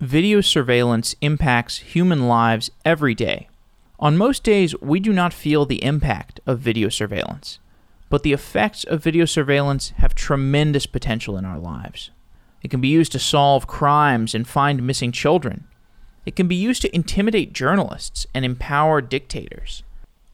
video surveillance impacts human lives every day. On most days, we do not feel the impact of video surveillance, but the effects of video surveillance have tremendous potential in our lives. It can be used to solve crimes and find missing children. It can be used to intimidate journalists and empower dictators.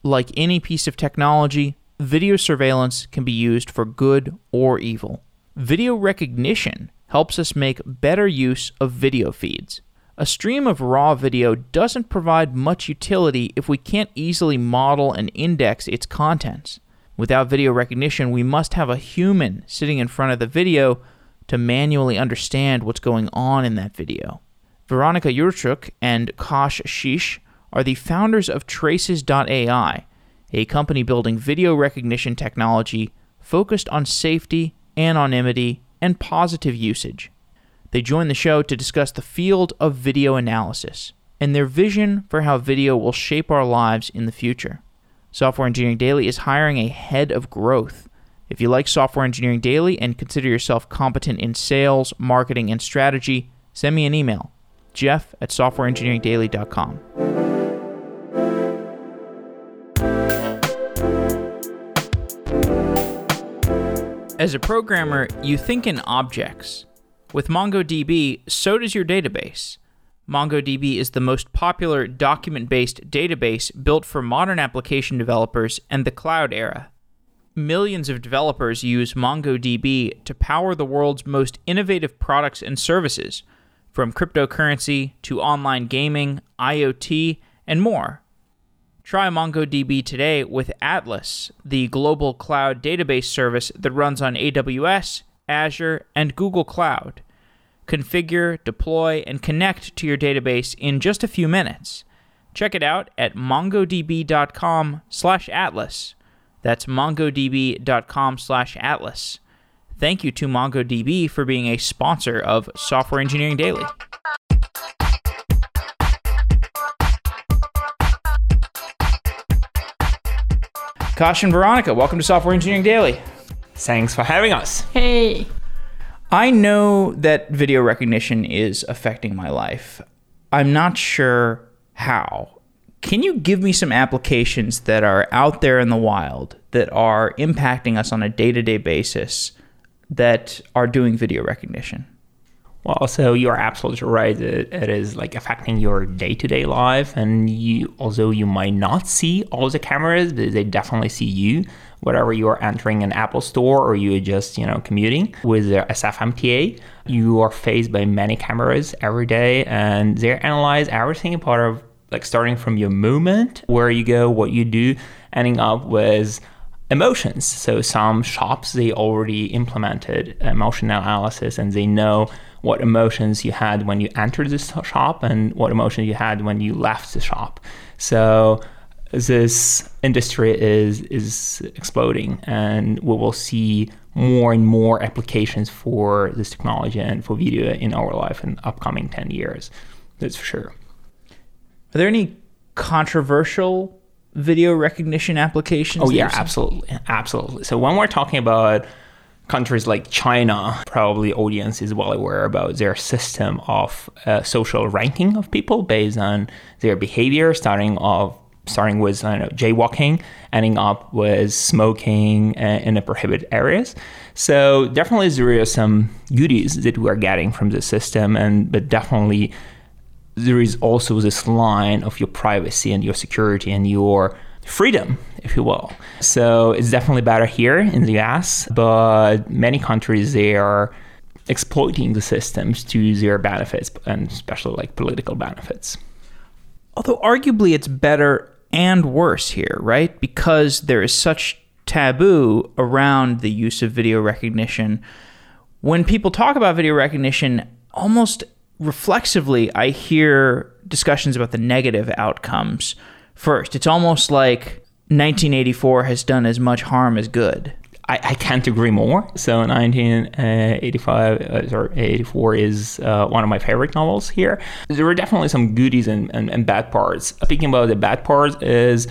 Like any piece of technology, video surveillance can be used for good or evil. Video recognition helps us make better use of video feeds. A stream of raw video doesn't provide much utility if we can't easily model and index its contents. Without video recognition, we must have a human sitting in front of the video to manually understand what's going on in that video. Veronica Yurchuk and Kash Shysh are the founders of Traces.ai, a company building video recognition technology focused on safety, anonymity, and positive usage. They join the show to discuss the field of video analysis and their vision for how video will shape our lives in the future. Software Engineering Daily is hiring a head of growth. If you like Software Engineering Daily and consider yourself competent in sales, marketing, and strategy, send me an email, jeff at softwareengineeringdaily.com. As a programmer, you think in objects. With MongoDB, so does your database. MongoDB is the most popular document based database built for modern application developers and the cloud era. Millions of developers use MongoDB to power the world's most innovative products and services, from cryptocurrency to online gaming, IoT, and more. Try MongoDB today with Atlas, the global cloud database service that runs on AWS, Azure, and Google Cloud. Configure, deploy, and connect to your database in just a few minutes. Check it out at mongodb.com/atlas. That's mongodb.com/atlas. Thank you to MongoDB for being a sponsor of Software Engineering Daily. Kash and Veronica, welcome to Software Engineering Daily. Thanks for having us. Hey. I know that video recognition is affecting my life. I'm not sure how. Can you give me some applications that are out there in the wild that are impacting us on a day to day basis that are doing video recognition? Well, so you're absolutely right. It, it is like affecting your day-to-day life, and you although you might not see all the cameras, they definitely see you. Whatever you are entering an Apple store or you're just you know commuting with the SFMTA, you are faced by many cameras every day, and they analyze everything part of like starting from your movement, where you go, what you do, ending up with emotions. So some shops they already implemented emotion analysis, and they know what emotions you had when you entered the shop and what emotions you had when you left the shop. So this industry is is exploding and we will see more and more applications for this technology and for video in our life in upcoming 10 years that's for sure. Are there any controversial video recognition applications oh yeah absolutely. Absolutely. So when we're talking about countries like China, probably audience is well aware about their system of uh, social ranking of people based on their behavior, starting off starting with I know, jaywalking, ending up with smoking uh, in the prohibited areas. So definitely there are some goodies that we are getting from the system, and but definitely there is also this line of your privacy and your security and your freedom, if you will. So it's definitely better here in the US, but many countries they are exploiting the systems to their benefits and especially like political benefits. Although arguably it's better and worse here, right? Because there is such taboo around the use of video recognition. When people talk about video recognition, almost reflexively, I hear discussions about the negative outcomes first. It's almost like 1984 has done as much harm as good. I, I can't agree more. So 1985 uh, or 84 is uh, one of my favorite novels here. There were definitely some goodies and, and, and bad parts. Speaking about the bad parts is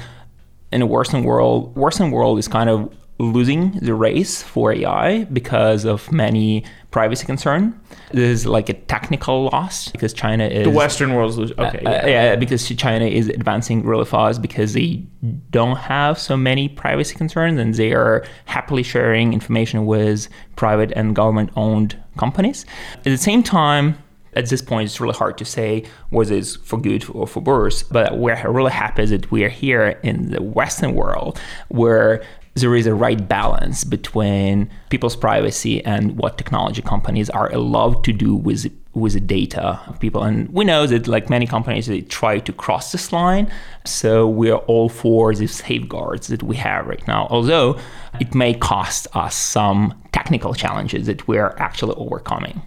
in a worsened world, worsened world is kind of losing the race for AI because of many privacy concern. This is like a technical loss because China is the Western world's losing. Okay, uh, yeah. yeah, because China is advancing really fast because they don't have so many privacy concerns and they are happily sharing information with private and government-owned companies. At the same time, at this point, it's really hard to say whether it's for good or for worse. But we're really happy that we are here in the Western world where there is a right balance between people's privacy and what technology companies are allowed to do with with the data of people. And we know that like many companies they try to cross this line. So we are all for the safeguards that we have right now. Although it may cost us some technical challenges that we're actually overcoming.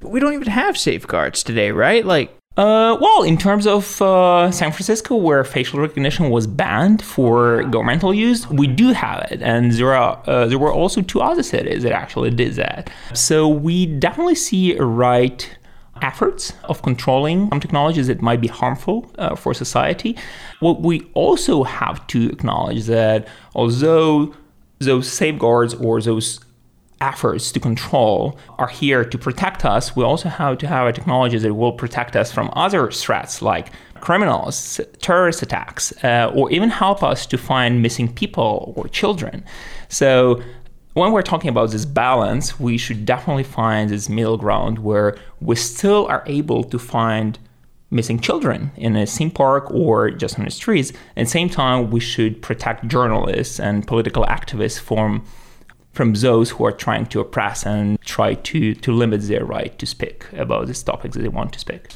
But we don't even have safeguards today, right? Like uh, well, in terms of uh, San Francisco, where facial recognition was banned for governmental use, we do have it, and there are uh, there were also two other cities that actually did that. So we definitely see right efforts of controlling some technologies that might be harmful uh, for society. What we also have to acknowledge that although those safeguards or those efforts to control are here to protect us, we also have to have a technology that will protect us from other threats like criminals, terrorist attacks, uh, or even help us to find missing people or children. So when we're talking about this balance, we should definitely find this middle ground where we still are able to find missing children in a theme park or just on the streets. At the same time, we should protect journalists and political activists from from those who are trying to oppress and try to, to limit their right to speak about these topics that they want to speak.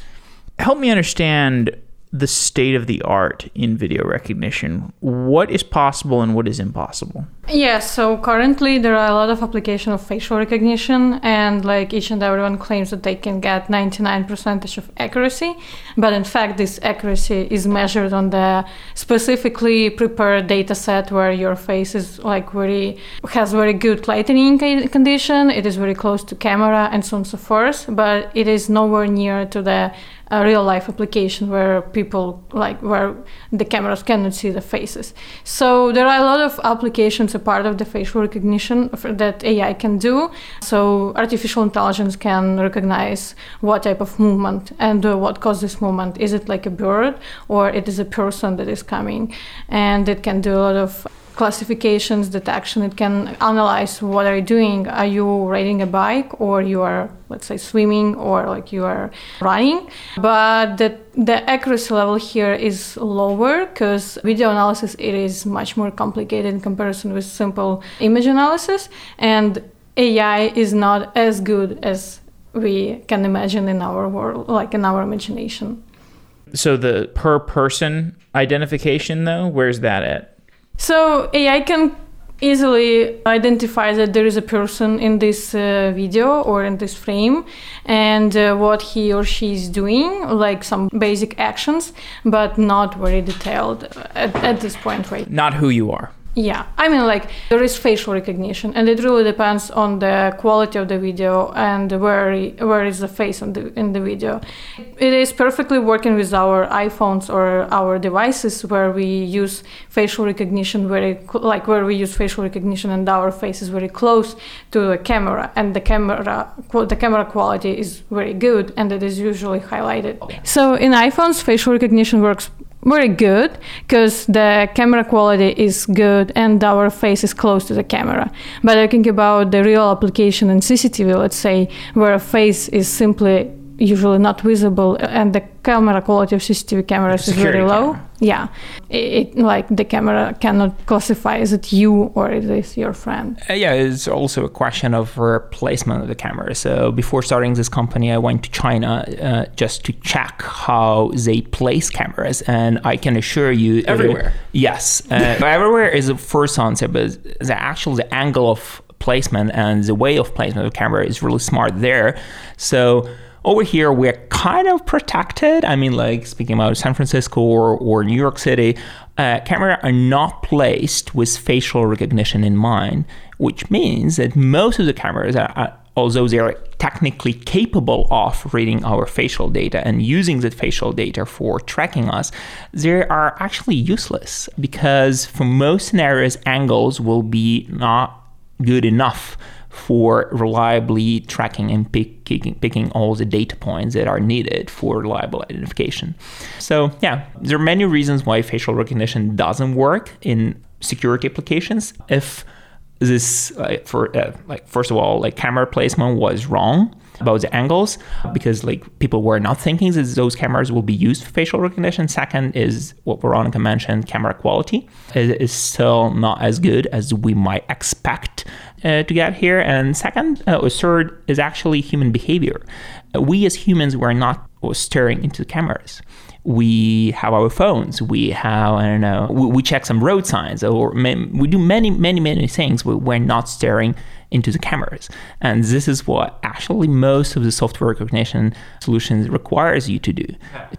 Help me understand the state of the art in video recognition. What is possible and what is impossible? Yeah, so currently there are a lot of application of facial recognition and like each and everyone claims that they can get 99% of accuracy, but in fact this accuracy is measured on the specifically prepared data set where your face is like very has very good lighting condition, it is very close to camera and so on and so forth, but it is nowhere near to the a real life application where people like where the cameras cannot see the faces. So there are a lot of applications a part of the facial recognition that AI can do. So artificial intelligence can recognize what type of movement and uh, what caused this movement. Is it like a bird or it is a person that is coming? And it can do a lot of classifications, detection. It can analyze what are you doing. Are you riding a bike or you are, let's say, swimming or like you are running? But the, the accuracy level here is lower because video analysis it is much more complicated in comparison with simple image analysis, and AI is not as good as we can imagine in our world, like in our imagination. So the per person identification though, where's that at? So AI can easily identify that there is a person in this uh, video or in this frame and uh, what he or she is doing, like some basic actions, but not very detailed at, at this point, right? Not who you are. Yeah, I mean, like there is facial recognition, and it really depends on the quality of the video and where where is the face in the in the video. It is perfectly working with our iPhones or our devices where we use facial recognition very like where we use facial recognition and our face is very close to the camera, and the camera the camera quality is very good, and it is usually highlighted. So in iPhones, facial recognition works very good because the camera quality is good and our face is close to the camera. But I think about the real application in CCTV, let's say, where a face is simply usually not visible and the camera quality of CCTV cameras is very low. Camera. Yeah, it, it, like the camera cannot classify is it you or is this your friend. Uh, yeah, it's also a question of replacement of the camera. So before starting this company, I went to China uh, just to check how they place cameras, and I can assure you, Everywhere. Uh, yes, uh, everywhere is the first answer, but the actual the angle of placement and the way of placement of the camera is really smart there. So over here, we're kind of protected. I mean, like speaking about San Francisco or, or New York City, uh, cameras are not placed with facial recognition in mind, which means that most of the cameras are, are although they are technically capable of reading our facial data and using that facial data for tracking us, they are actually useless because for most scenarios, angles will be not good enough for reliably tracking and picking, picking all the data points that are needed for reliable identification. So, yeah, there are many reasons why facial recognition doesn't work in security applications. If this for uh, like first of all like camera placement was wrong about the angles because like people were not thinking that those cameras will be used for facial recognition second is what veronica mentioned camera quality is still not as good as we might expect uh, to get here. And second uh, or third is actually human behavior. We as humans were not staring into the cameras. We have our phones, we have, I don't know, we, we check some road signs, or we do many, many, many things where we're not staring into the cameras. And this is what actually most of the software recognition solutions requires you to do,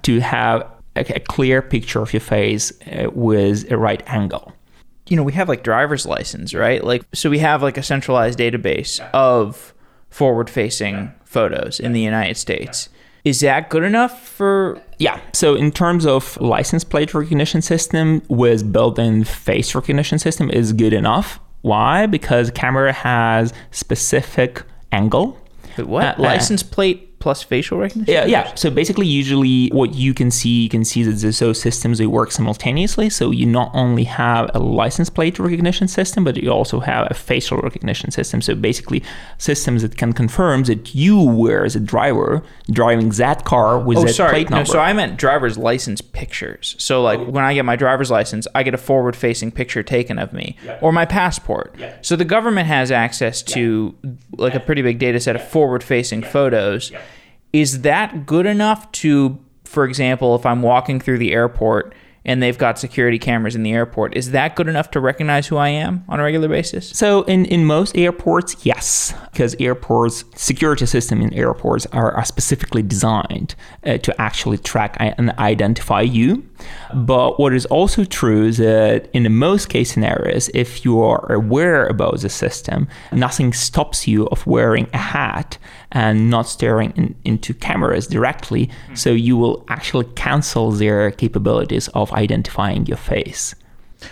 to have a, a clear picture of your face uh, with a right angle you know, we have like driver's license, right? Like, so we have like a centralized database of forward facing photos in the United States. Is that good enough for? Yeah. So in terms of license plate recognition system with built-in face recognition system is good enough. Why? Because camera has specific angle. Wait, what? Uh, license plate plus facial recognition? Yeah, yeah. So basically, usually what you can see, you can see that those systems they work simultaneously. So you not only have a license plate recognition system, but you also have a facial recognition system. So basically, systems that can confirm that you were as a driver driving that car with oh, that sorry. plate number. No, so I meant driver's license pictures. So like when I get my driver's license, I get a forward-facing picture taken of me yeah. or my passport. Yeah. So the government has access to yeah. like a pretty big data set of forward-facing photos is that good enough to, for example, if I'm walking through the airport and they've got security cameras in the airport. Is that good enough to recognize who I am on a regular basis? So in, in most airports, yes, because airports security system in airports are, are specifically designed uh, to actually track and identify you. But what is also true is that in the most case scenarios, if you are aware about the system, nothing stops you of wearing a hat and not staring in, into cameras directly. Mm-hmm. So you will actually cancel their capabilities of identifying your face.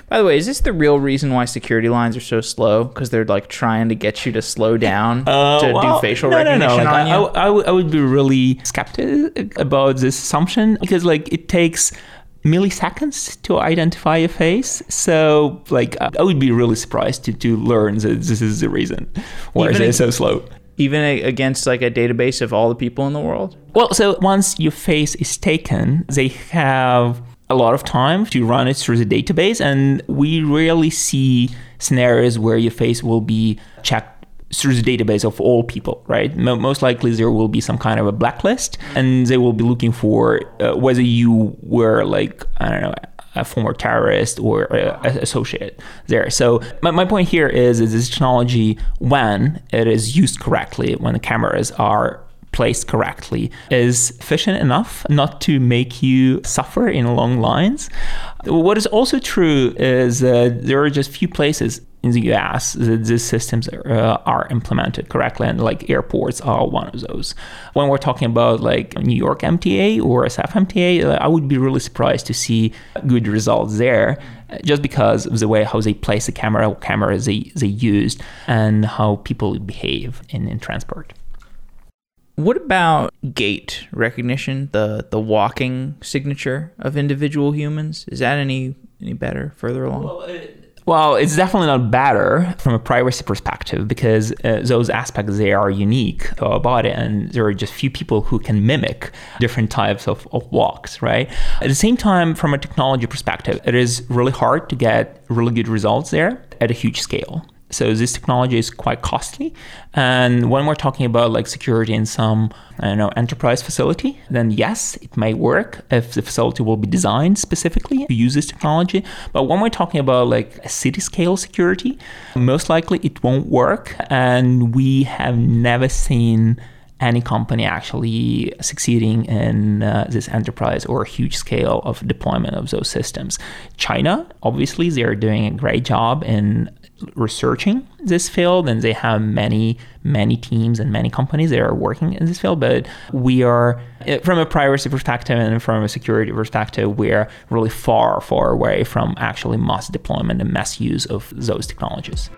By the way, is this the real reason why security lines are so slow? Because they're like trying to get you to slow down uh, to well, do facial no, recognition no, no. Like, on I, you? I, I, I would be really skeptical about this assumption because like it takes milliseconds to identify a face. So, like, I would be really surprised to, to learn that this is the reason why it's so slow even against like a database of all the people in the world? Well, so once your face is taken, they have a lot of time to run it through the database, and we rarely see scenarios where your face will be checked through the database of all people, right? Most likely there will be some kind of a blacklist, and they will be looking for uh, whether you were like I don't know a former terrorist or a, associate there. So my, my point here is, is this technology, when it is used correctly, when the cameras are placed correctly, is efficient enough not to make you suffer in long lines. What is also true is that there are just few places in the US that these systems uh, are implemented correctly, and like airports are one of those. When we're talking about like New York MTA or SF MTA, uh, I would be really surprised to see good results there, just because of the way how they place the camera, what cameras they, they used, and how people behave in, in transport. What about gait recognition, the the walking signature of individual humans? Is that any any better further along? Well, it- well, it's definitely not better from a privacy perspective because uh, those aspects they are unique to our body, and there are just few people who can mimic different types of, of walks, right? At the same time, from a technology perspective, it is really hard to get really good results there at a huge scale. So this technology is quite costly. And when we're talking about like security in some, I don't know, enterprise facility, then yes, it may work if the facility will be designed specifically to use this technology. But when we're talking about like a city scale security, most likely it won't work. And we have never seen any company actually succeeding in uh, this enterprise or huge scale of deployment of those systems. China, obviously, they are doing a great job in researching this field and they have many many teams and many companies that are working in this field but we are eh, from a privacy perspective and from a security perspective we're really far far away from actually mass deployment and mass use of those technologies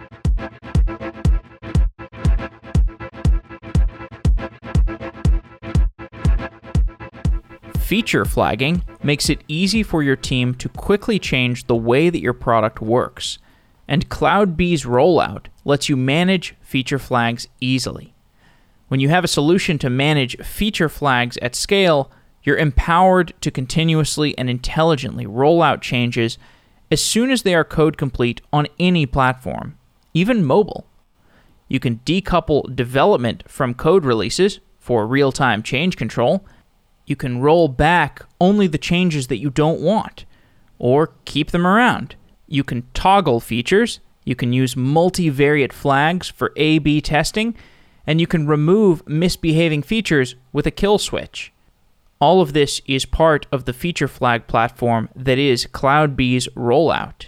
Feature flagging makes it easy for your team to quickly change the way that your product works and CloudBees rollout lets you manage feature flags easily. When you have a solution to manage feature flags at scale, you're empowered to continuously and intelligently roll out changes as soon as they are code complete on any platform, even mobile. You can decouple development from code releases for real time change control. You can roll back only the changes that you don't want, or keep them around you can toggle features, you can use multivariate flags for A B testing, and you can remove misbehaving features with a kill switch. All of this is part of the feature flag platform that is CloudBees rollout.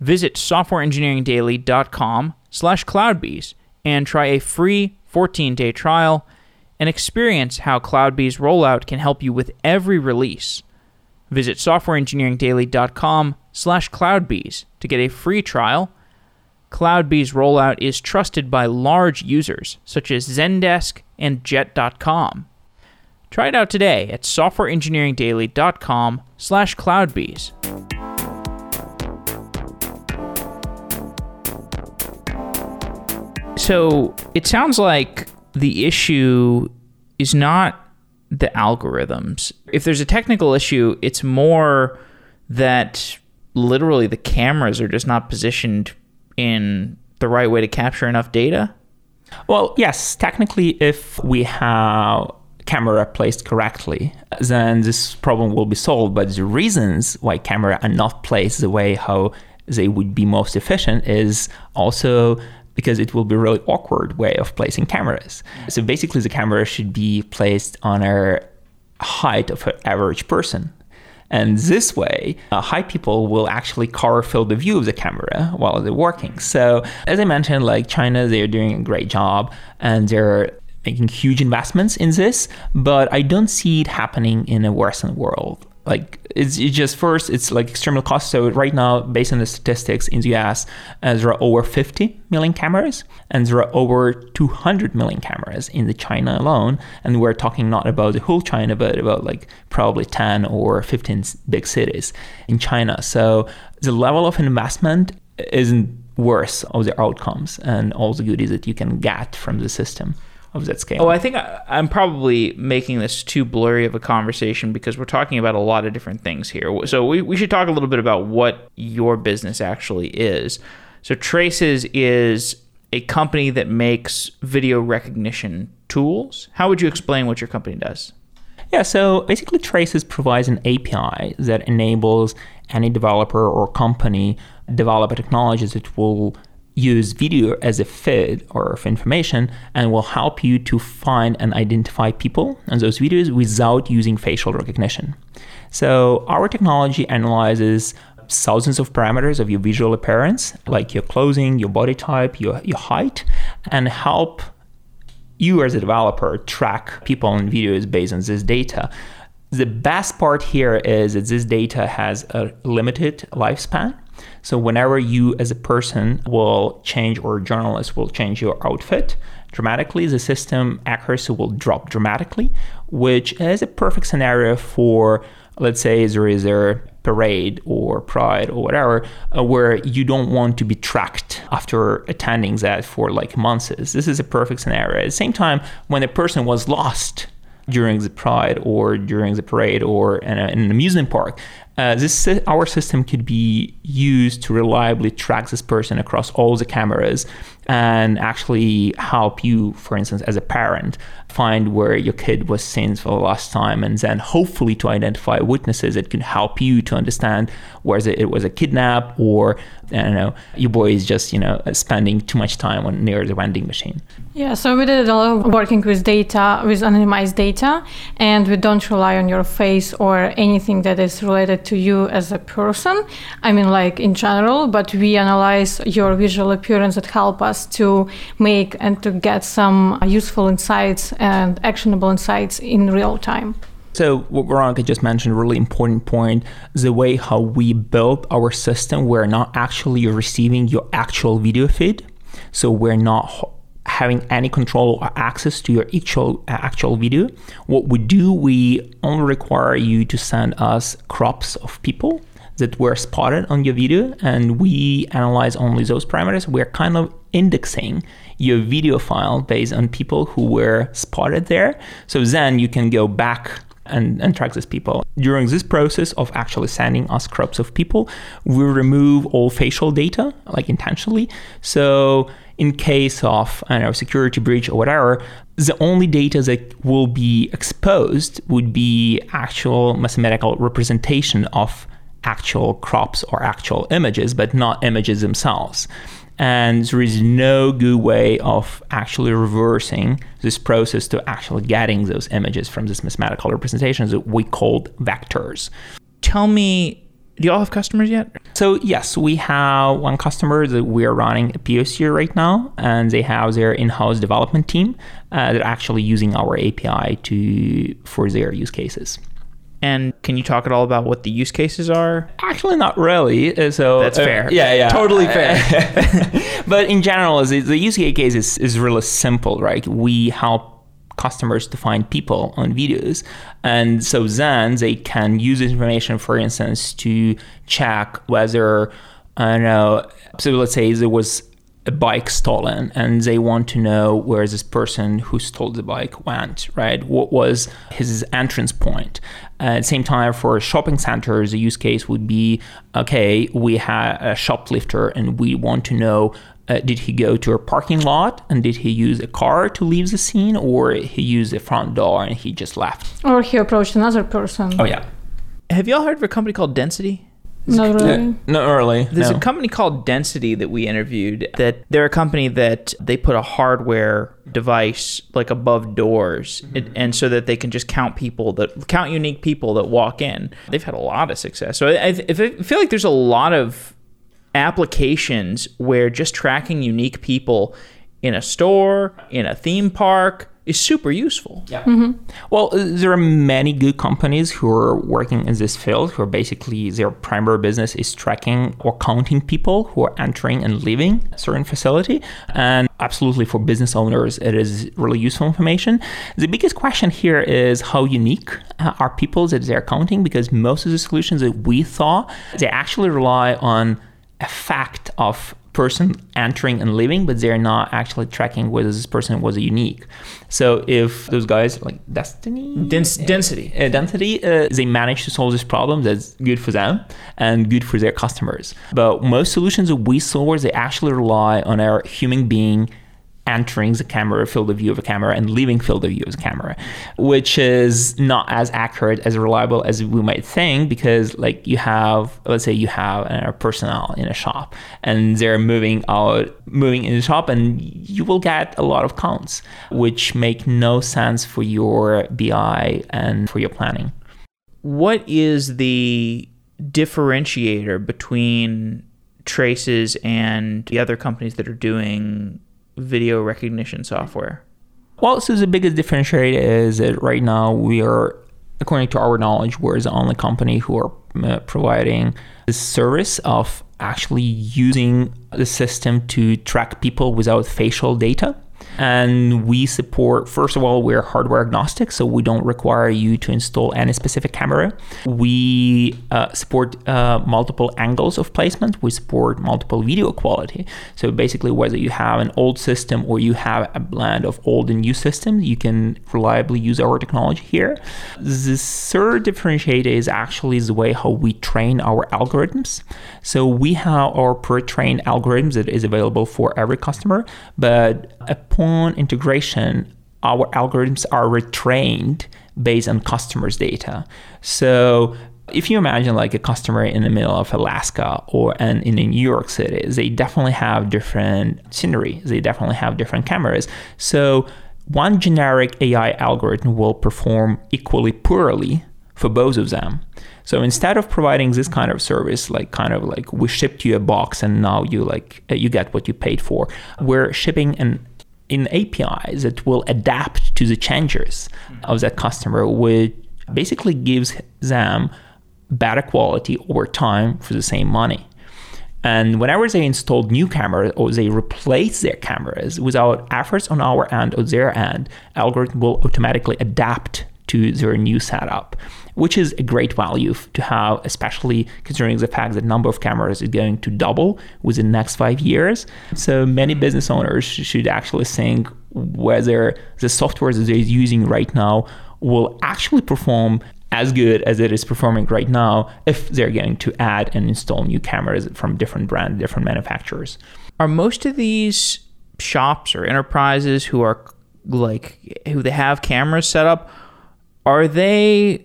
Visit softwareengineeringdaily.com slash cloudbees and try a free 14-day trial and experience how CloudBees rollout can help you with every release. Visit softwareengineeringdaily.com slash cloudbees to get a free trial. CloudBees rollout is trusted by large users such as Zendesk and Jet.com. Try it out today at softwareengineeringdaily.com slash cloudbees. So it sounds like the issue is not the algorithms. If there's a technical issue, it's more that literally the cameras are just not positioned in the right way to capture enough data. Well, yes, technically, if we have camera placed correctly, then this problem will be solved. But the reasons why camera are not placed the way how they would be most efficient is also because it will be a really awkward way of placing cameras. So basically, the camera should be placed on a height of an average person. And this way, uh, high people will actually cover fill the view of the camera while they're working. So, as I mentioned, like China, they're doing a great job and they're making huge investments in this, but I don't see it happening in a Western world like it's, just first it's like extremely cost. So right now based on the statistics in the us uh, there are over 50 million cameras and there are over 200 million cameras in the china alone. And we're talking not about the whole china but about like probably 10 or 15 big cities in china. So the level of investment isn't worse of the outcomes and all the goodies that you can get from the system of that scale. Oh, I think I, am probably making this too blurry of a conversation because we're talking about a lot of different things here. So we, we should talk a little bit about what your business actually is. So Traces is a company that makes video recognition tools. How would you explain what your company does? Yeah, so basically Traces provides an API that enables any developer or company develop a technology that will use video as a feed or of information and will help you to find and identify people in those videos without using facial recognition. So our technology analyzes thousands of parameters of your visual appearance, like your clothing, your body type, your, your height, and help you as a developer track people in videos based on this data. The best part here is that this data has a limited lifespan. So whenever you as a person will change or a journalist will change your outfit dramatically, the system accuracy will drop dramatically, which is a perfect scenario for let's say there is a parade or pride or whatever uh, where you don't want to be tracked after attending that for like months. This is a perfect scenario. At the same time when a person was lost during the pride or during the parade or in, a, in an amusement park uh, this our system could be used to reliably track this person across all the cameras and actually help you, for instance, as a parent, find where your kid was seen for the last time and then hopefully to identify witnesses that can help you to understand whether it was a kidnap or I don't know, your boy is just, you know, spending too much time on near the vending machine. Yeah, so we did a lot of working with data, with anonymized data, and we don't rely on your face or anything that is related to you as a person. I mean, like in general, but we analyze your visual appearance that help us to make and to get some useful insights and actionable insights in real time. So what Veronica just mentioned, really important point, the way how we build our system, we're not actually receiving your actual video feed. So we're not having any control or access to your actual uh, actual video. What we do, we only require you to send us crops of people that were spotted on your video, and we analyze only those parameters. We're kind of indexing your video file based on people who were spotted there. So then you can go back and, and track these people. During this process of actually sending us crops of people, we remove all facial data, like intentionally. So in case of I know security breach or whatever, the only data that will be exposed would be actual mathematical representation of actual crops or actual images, but not images themselves and there is no good way of actually reversing this process to actually getting those images from these mathematical representations that we called vectors. Tell me, do you all have customers yet? So yes, we have one customer that we are running a POC right now, and they have their in-house development team uh, that are actually using our API to for their use cases. And can you talk at all about what the use cases are? Actually, not really. Uh, so that's uh, fair. Yeah, yeah, totally fair. but in general, the, the use case is, is really simple, right? We help customers to find people on videos. And so then they can use this information, for instance, to check whether, I don't know, so let's say there was a bike stolen and they want to know where this person who stole the bike went, right? What was his entrance point? At the same time, for shopping centers, the use case would be okay, we had a shoplifter and we want to know uh, did he go to a parking lot and did he use a car to leave the scene or he used the front door and he just left? Or he approached another person. Oh, yeah. Have you all heard of a company called Density? Not really. not really. There's no. a company called Density that we interviewed that they're a company that they put a hardware device like above doors mm-hmm. and so that they can just count people that count unique people that walk in. They've had a lot of success. So I, I feel like there's a lot of applications where just tracking unique people in a store, in a theme park, is super useful. Yeah. Mm-hmm. Well, uh, there are many good companies who are working in this field who are basically their primary business is tracking or counting people who are entering and leaving a certain facility. And absolutely for business owners, it is really useful information. The biggest question here is how unique uh, are people that they're counting because most of the solutions that we thought, they actually rely on a fact of person entering and leaving, but they're not actually tracking whether this person was unique. So if those guys like Destiny, Dens- density, uh, density, uh, they manage to solve this problem. That's good for them and good for their customers. But most solutions that we source, they actually rely on our human being entering the camera field of view of a camera and leaving field of view of the camera which is not as accurate as reliable as we might think because like you have let's say you have a personnel in a shop and they're moving out moving in the shop and you will get a lot of counts which make no sense for your bi and for your planning. What is the differentiator between traces and the other companies that are doing video recognition software? Well, so the biggest differentiator is that right now we are, according to our knowledge, we're the only company who are uh, providing the service of actually using the system to track people without facial data. And we support, first of all, we're hardware agnostic, so we don't require you to install any specific camera. We uh, support uh, multiple angles of placement. We support multiple video quality. So basically, whether you have an old system or you have a blend of old and new systems, you can reliably use our technology here. The third differentiator is actually the way how we train our algorithms. So we have our pre-trained algorithms that is available for every customer, but upon integration, our algorithms are retrained based on customers' data. So if you imagine like a customer in the middle of Alaska or and in New York City, they definitely have different scenery. They definitely have different cameras. So one generic AI algorithm will perform equally poorly for both of them. So instead of providing this kind of service, like kind of like we shipped you a box and now you like you get what you paid for, we're shipping an in APIs that will adapt to the changes of that customer, which basically gives them better quality over time for the same money. And whenever they install new cameras or they replace their cameras without efforts on our end or their end, algorithm will automatically adapt to their new setup, which is a great value to have, especially considering the fact that number of cameras is going to double within the next five years. So many business owners should actually think whether the software that they're using right now will actually perform as good as it is performing right now if they're going to add and install new cameras from different brands, different manufacturers. Are most of these shops or enterprises who are like who they have cameras set up are they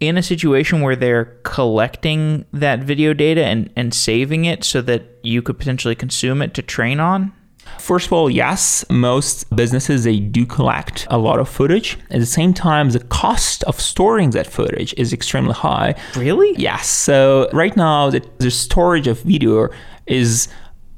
in a situation where they're collecting that video data and, and saving it so that you could potentially consume it to train on? First of all, yes, most businesses they do collect a lot of footage. At the same time, the cost of storing that footage is extremely high. Really? Yes. So right now, the, the storage of video is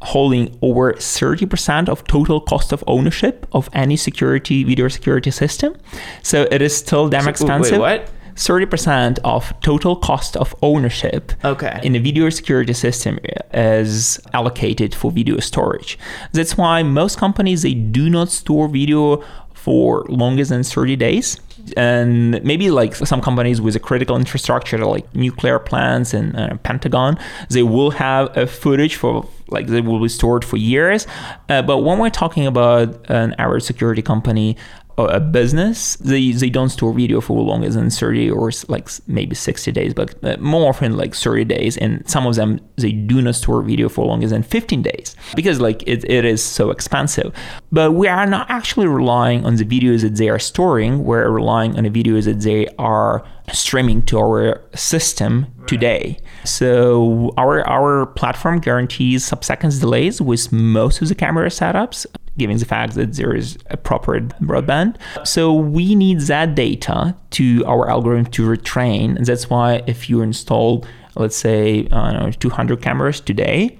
holding over 30% of total cost of ownership of any security video security system. So it is still damn So- expensive. Wait, what? 30% of total cost of ownership Okay. in a video security system is allocated for video storage. That's why most companies they do not store video for longer than 30 days. And maybe like some companies with a critical infrastructure like nuclear plants and uh, Pentagon, they will have a footage for like they will be stored for years. Uh, but when we're talking about an average security company, a business, they, they don't store video for longer than 30 or like maybe 60 days, but uh, more often like 30 days. And some of them, they do not store video for longer than 15 days because like it, it is so expensive. But we are not actually relying on the videos that they are storing. We're relying on the videos that they are streaming to our system today. So our our platform guarantees sub-seconds delays with most of the camera setups, given the fact that there is a proper broadband. So we need that data to our algorithm to retrain. And that's why if you install, let's say, know, 200 cameras today,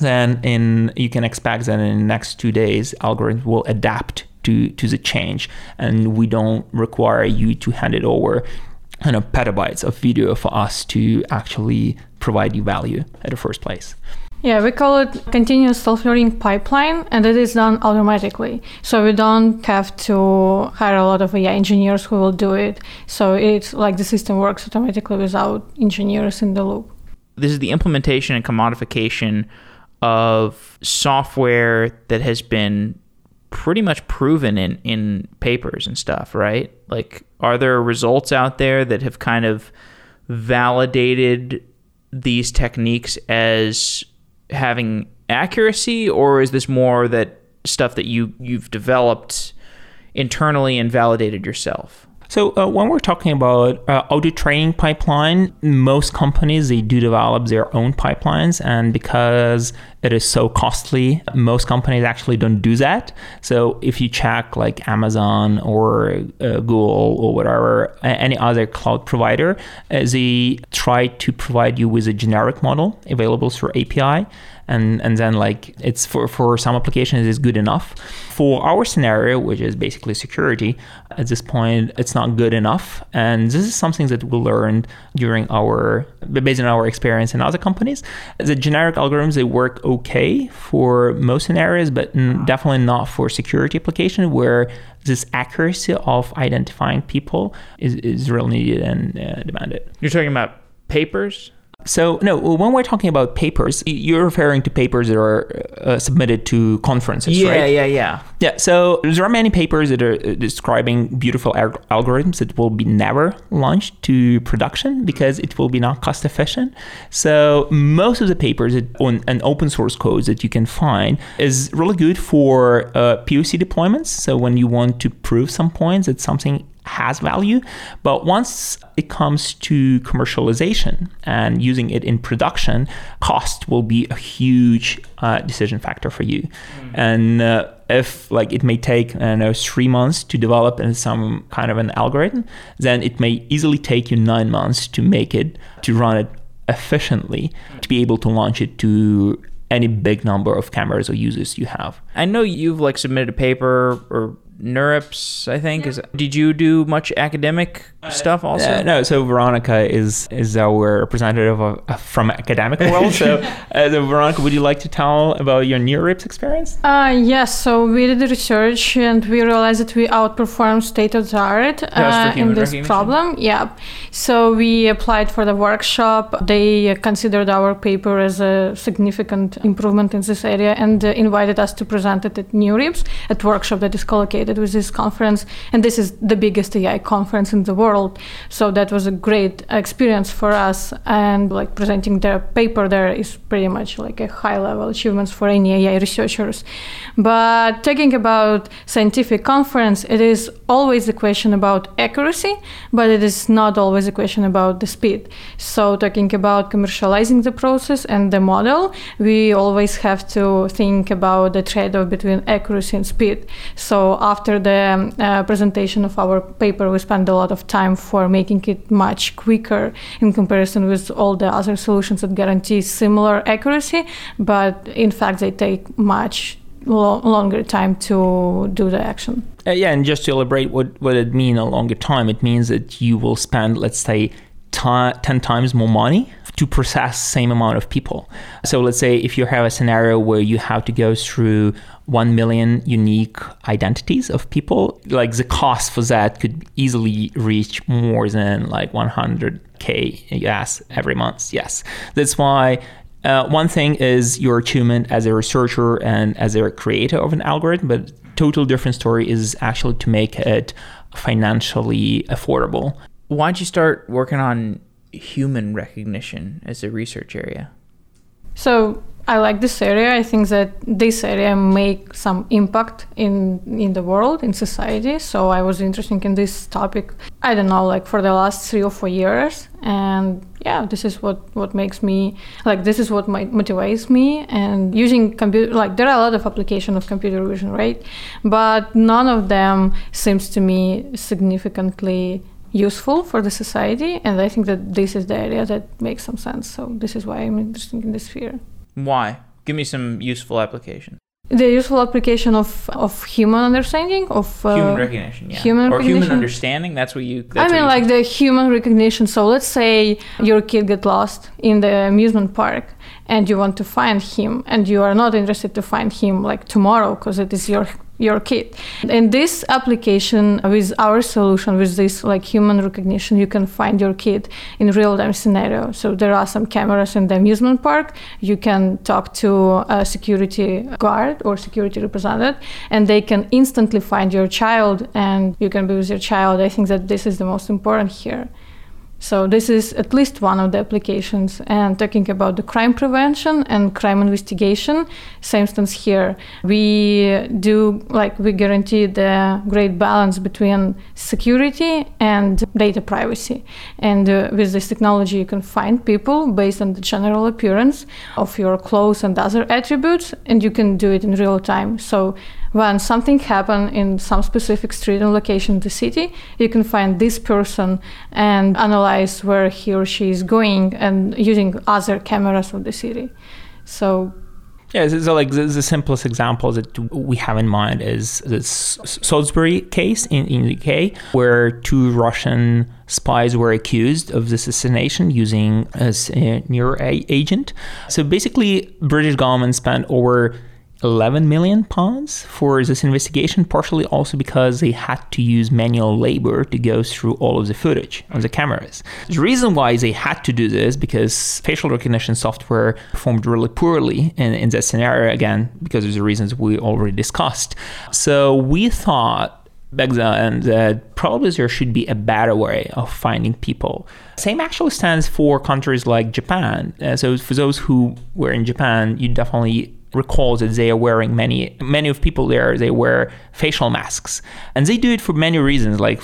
then in you can expect that in the next two days algorithm will adapt to to the change and we don't require you to hand it over you know petabytes of video for us to actually provide you value at the first place Yeah, we call it continuous self-learning pipeline, and it is done automatically. So we don't have to hire a lot of AI engineers who will do it. So it's like the system works automatically without engineers in the loop. This is the implementation and commodification of software that has been pretty much proven in, in papers and stuff, right? Like, are there results out there that have kind of validated these techniques as having accuracy, or is this more that stuff that you you've developed internally and validated yourself? So uh, when we're talking about uh, auto training pipeline, most companies they do develop their own pipelines, and because it is so costly, most companies actually don't do that. So if you check like Amazon or uh, Google or whatever, any other cloud provider, uh, they try to provide you with a generic model available through API and and then like it's for for some applications it's good enough. For our scenario which is basically security at this point it's not good enough. And this is something that we learned during our based on our experience in other companies. The generic algorithms they work okay for most scenarios but definitely not for security application where this accuracy of identifying people is, is really needed and uh, demanded. You're talking about papers? So, no, when we're talking about papers, you're referring to papers that are uh, submitted to conferences, yeah, right? yeah, yeah. Yeah, Yeah, so there are many papers that are uh, describing beautiful al- algorithms that will be never launched to production because it will be not cost efficient. So most of the papers that, on an open source codes that you can find is really good for uh, POC deployments. So when you want to prove some points that something has value. But once it comes to commercialization and using it in production, cost will be a huge uh, decision factor for you. Mm. And uh, if like it may take I don't know three months to develop in some kind of an algorithm, then it may easily take you nine months to make it to run it efficiently to be able to launch it to any big number of cameras or users you have. I know you've like submitted a paper or NeurIPS, I think. Is did you do much academic stuff also? Uh, no. So Veronica is is our representative of, uh, from academic world. so, uh, so, Veronica, would you like to tell about your NeurIPS experience? Uh, yes. So we did the research and we realized that we outperformed state of the art uh, in this problem. Yeah. So we applied for the workshop. They considered our paper as a significant improvement in this area and uh, invited us to present it at NeurIPS at workshop that is collocated associated with this conference, and this is the biggest AI conference in the world. So that was a great experience for us, and like presenting their paper there is pretty much like a high level achievements for any AI researchers. But talking about scientific conference, it is always a question about accuracy, but it is not always a question about the speed. So talking about commercializing the process and the model, we always have to think about the trade-off between accuracy and speed. So after the um, uh, presentation of our paper, we spent a lot of time for making it much quicker in comparison with all the other solutions that guarantee similar accuracy, but in fact they take much lo- longer time to do the action. Uh, yeah, and just to elaborate what what it means a longer time, it means that you will spend, let's say, t- 10 times more money to process same amount of people. So let's say if you have a scenario where you have to go through 1 million unique identities of people, like the cost for that could easily reach more than like 100k US every month. Yes. That's why uh, one thing is your achievement as a researcher and as a creator of an algorithm, but total different story is actually to make it financially affordable. Why don't you start working on human recognition as a research area? So I like this area. I think that this area make some impact in in the world, in society. So I was interested in this topic. I don't know, like for the last three or four years, and yeah, this is what what makes me like. This is what motivates me. And using computer, like there are a lot of application of computer vision, right? But none of them seems to me significantly useful for the society and i think that this is the area that makes some sense. So this is why i'm interested in this sphere. Why? Give me some useful application. The useful application of, of human understanding of uh, human recognition yeah. human or recognition. human understanding that's what you that's i mean like the human recognition. So let's say your kid get lost in the amusement park and you want to find him and you are not interested to find him like tomorrow because it is your your kid. In this application, with our solution, with this like human recognition, you can find your kid in real time scenario. So there are some cameras in the amusement park. You can talk to a security guard or security representative, and they can instantly find your child, and you can be with your child. I think that this is the most important here. So this is at least one of the applications. And talking about the crime prevention and crime investigation, same stance here. We do like we guarantee the great balance between security and data privacy. And uh, with this technology, you can find people based on the general appearance of your clothes and other attributes, and you can do it in real time. So when something happened in some specific street and location in the city, you can find this person and analyze where he or she is going and using other cameras of the city. So yeah, so like the, the, simplest example that we have in mind is this Salisbury case in, in the UK, where two Russian spies were accused of assassination using a nerve agent. So basically, British government spent over 11 million pounds for this investigation, partially also because they had to use manual labor to go through all of the footage on the cameras. The reason why they had to do this because facial recognition software performed really poorly in, in that scenario, again, because of the reasons we already discussed. So we thought back then that probably there should be a better way of finding people. Same actually stands for countries like Japan. Uh, so for those who were in Japan, you definitely recall that they are wearing many many of people there they wear facial masks and they do it for many reasons like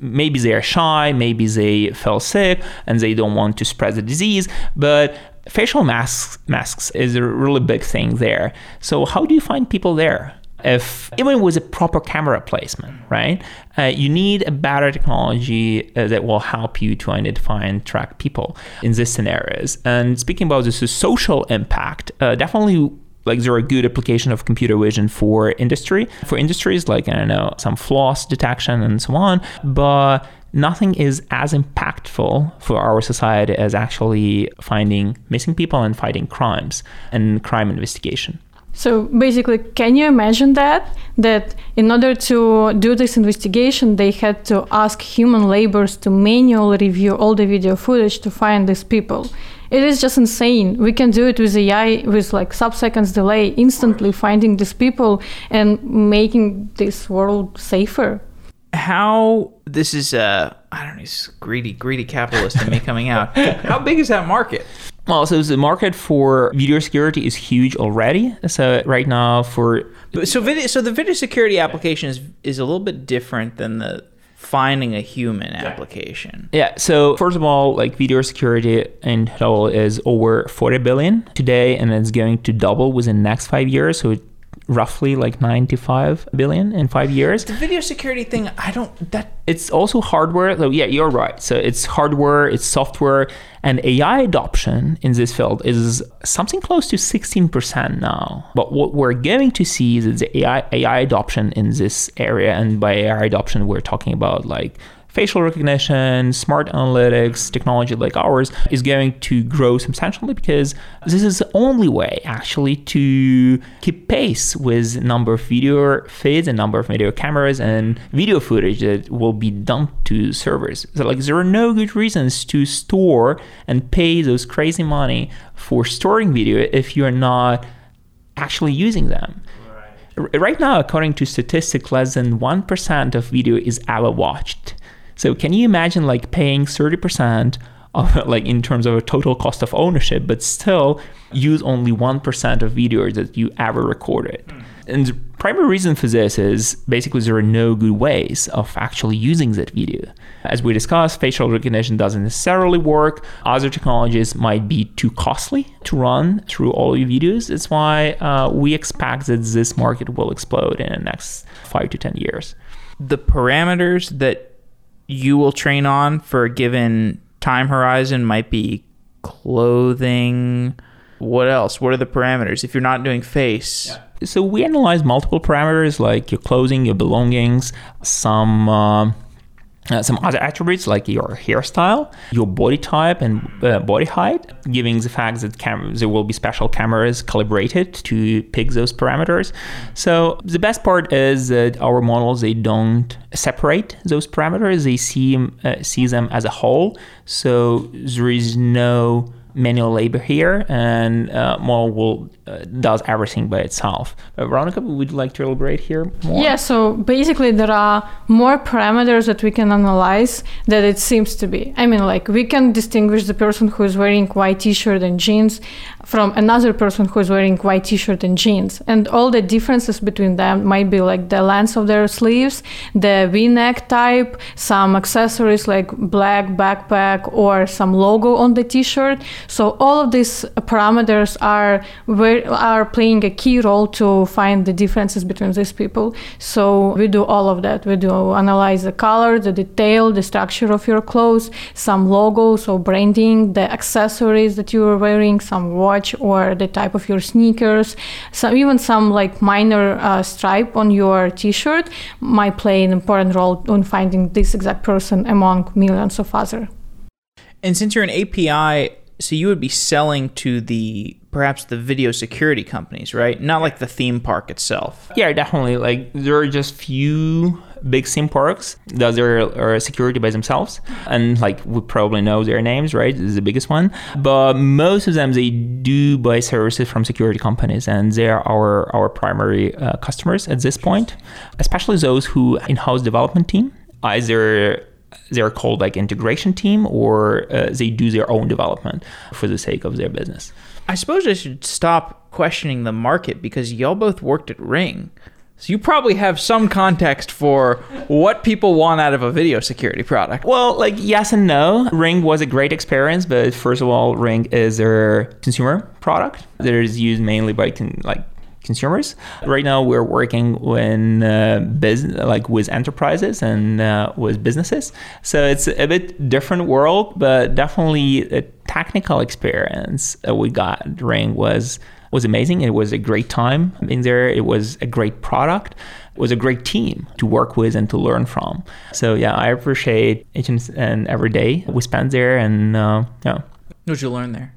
maybe they are shy maybe they fell sick and they don't want to spread the disease but facial masks masks is a really big thing there so how do you find people there if even with a proper camera placement, right? Uh, you need a better technology uh, that will help you to identify and track people in these scenarios. And speaking about this social impact, uh, definitely like there are good application of computer vision for industry for industries like i don't know some floss detection and so on but nothing is as impactful for our society as actually finding missing people and fighting crimes and crime investigation so basically, can you imagine that? That in order to do this investigation, they had to ask human laborers to manually review all the video footage to find these people. It is just insane. We can do it with AI with like sub-seconds delay, instantly finding these people and making this world safer. How this is uh I don't know, it's greedy, greedy capitalist in me coming out. How big is that market? Well, so the market for video security is huge already. So right now for so video, so the video security application is is a little bit different than the finding a human application. Yeah. So first of all, like video security in total is over 40 billion today, and it's going to double within the next five years. So roughly like 95 billion in five years. The video security thing, I don't that it's also hardware. So yeah, you're right. So it's hardware, it's software, and AI adoption in this field is something close to 16% now. But what we're going to see is the AI AI adoption in this area, and by AI adoption, we're talking about like facial recognition, smart analytics, technology like ours is going to grow substantially because this is the only way actually to keep pace with number of video feeds and number of video cameras and video footage that will be dumped to servers. So like there are no good reasons to store and pay those crazy money for storing video if you're not actually using them. Right now, according to statistics, less than 1% of video is ever watched. So can you imagine like paying 30% of like in terms of a total cost of ownership, but still use only 1% of videos that you ever recorded? Mm. And the primary reason for this is basically there are no good ways of actually using that video. As we discussed, facial recognition doesn't necessarily work. Other technologies might be too costly to run through all your videos. That's why uh, we expect that this market will explode in the next five to 10 years. The parameters that you will train on for a given time horizon might be clothing. What else? What are the parameters? If you're not doing face. Yeah. So we analyze multiple parameters like your clothing, your belongings, some. Uh, uh, some other attributes like your hairstyle, your body type, and uh, body height, giving the fact that cam- there will be special cameras calibrated to pick those parameters. So the best part is that our models they don't separate those parameters; they see uh, see them as a whole. So there is no manual labor here, and uh, model will uh, does everything by itself. Uh, Veronica, would you like to elaborate here more? Yeah. So basically, there are more parameters that we can analyze that it seems to be. I mean, like we can distinguish the person who is wearing white T-shirt and jeans from another person who is wearing white t-shirt and jeans. And all the differences between them might be like the length of their sleeves the v-neck type some accessories like black backpack or some logo on the t-shirt. So all of these parameters are are playing a key role to find the differences between these people. So we do all of that. We do analyze the color the detail the structure of your clothes some logos or branding the accessories that you are wearing some watch watch or the type of your sneakers. So even some like minor uh, stripe on your T-shirt might play an important role in finding this exact person among millions of other. And since you're an API So you would be selling to the perhaps the video security companies, right? Not like the theme park itself. Yeah, definitely. Like there are just few big theme parks does their security by themselves, and like we probably know their names, right? This is the biggest one. But most of them they do buy services from security companies, and they are our our primary uh, customers at this point, especially those who in-house development team either they're called like integration team or uh, they do their own development for the sake of their business. I suppose I should stop questioning the market because y'all both worked at Ring. So you probably have some context for what people want out of a video security product. Well, like yes and no. Ring was a great experience, but first of all, Ring is a consumer product that is used mainly by con- like consumers. Right now, we're working with uh, business, like with enterprises and uh, with businesses. So it's a bit different world, but definitely a technical experience we got. Ring was was amazing. It was a great time in there. It was a great product. It was a great team to work with and to learn from. So yeah, I appreciate each and every day we spent there, and uh, yeah. What did you learn there?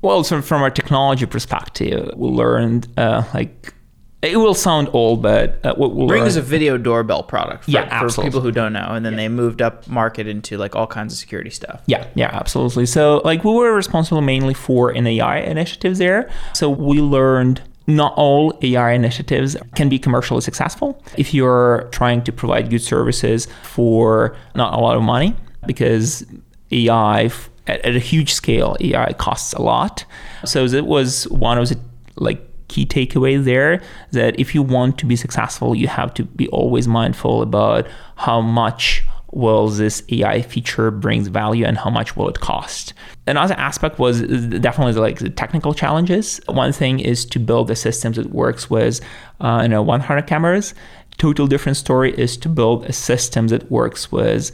Well, so from a technology perspective, we learned uh, like it will sound old, but uh, what we'll Ring learn, is a video doorbell product for, Yeah, for people who don't know, and then they moved up market into like all kinds of security stuff. Yeah, yeah, absolutely. So, like, we were responsible mainly for an AI initiatives there. So, we learned not all AI initiatives can be commercially successful if you're trying to provide good services for not a lot of money, because AI at, at a huge scale, AI costs a lot. So, that was one of the like key takeaway there that if you want to be successful, you have to be always mindful about how much will this AI feature brings value and how much will it cost. Another aspect was definitely like the technical challenges. One thing is to build a system that works with uh, you know 100 cameras. Total different story is to build a system that works with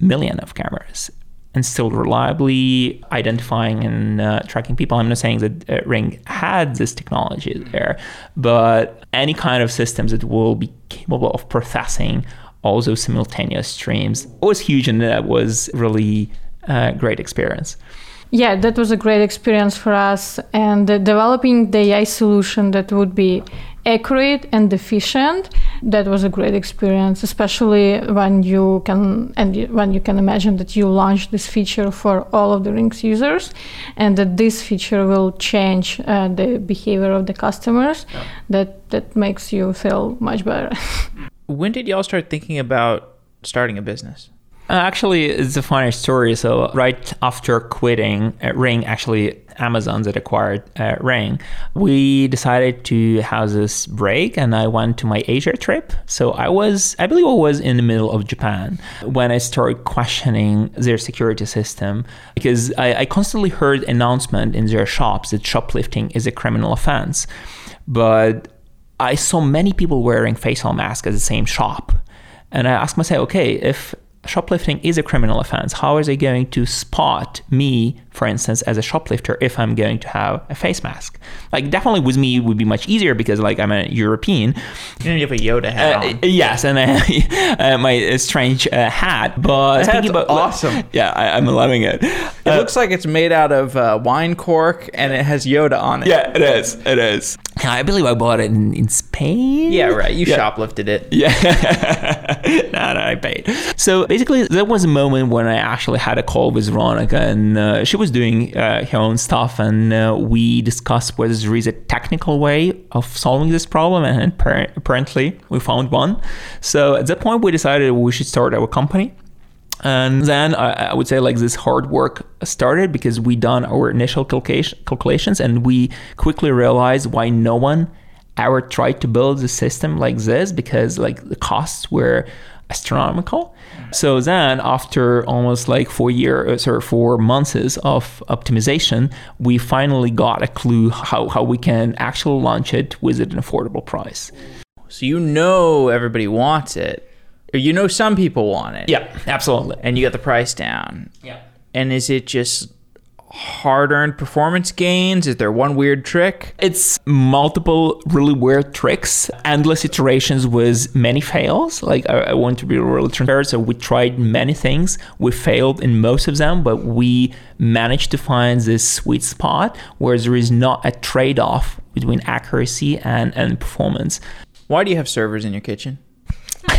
million of cameras and still reliably identifying and uh, tracking people. I'm not saying that uh, Ring had this technology there, but any kind of systems that will be capable of processing all those simultaneous streams was huge, and that was really a great experience. Yeah, that was a great experience for us. And uh, developing the AI solution that would be accurate and efficient, that was a great experience, especially when you can and when you can imagine that you launch this feature for all of the Rings users, and that this feature will change uh, the behavior of the customers. That that makes you feel much better. When did y'all start thinking about starting a business? Uh, actually, it's a funny story. So right after quitting uh, Ring, actually Amazon that acquired uh, Ring, we decided to have this break, and I went to my Asia trip. So I was, I believe, I was in the middle of Japan when I started questioning their security system because I, I constantly heard announcement in their shops that shoplifting is a criminal offense, but I saw many people wearing facial masks at the same shop. And I asked myself, okay, if shoplifting is a criminal offense, how are they going to spot me, for instance, as a shoplifter if I'm going to have a face mask? Like, definitely with me, it would be much easier because, like, I'm a European. You didn't have a Yoda hat Uh, on. yes, and I, uh, my uh, strange uh, hat. But That's speaking about awesome. yeah, I, I'm loving it. It looks like it's made out of uh, wine cork and it has Yoda on it. yeah, it is. It is. I believe I bought it in, in Spain. Yeah, right. You Yeah. shoplifted it. Yeah. no, no, I paid. So basically, there was a moment when I actually had a call with Veronica, and uh, she was doing uh, her own stuff, and uh, we discussed whether there is a technical way of solving this problem, and appar- apparently we found one. So at that point, we decided we should start our company. And then I, would say like this hard work started because we done our initial calculation, calculations and we quickly realized why no one ever tried to build a system like this because like the costs were astronomical. So then after almost like four years uh, or four months of optimization, we finally got a clue how, how we can actually launch it with an affordable price. So you know everybody wants it. Or you know some people want it. Yeah, absolutely. And you got the price down. Yeah. And is it just hard earned performance gains? Is there one weird trick? It's multiple really weird tricks, endless iterations with many fails. Like, I, I want to be really transparent. So, we tried many things. We failed in most of them, but we managed to find this sweet spot where there is not a trade off between accuracy and, and performance. Why do you have servers in your kitchen?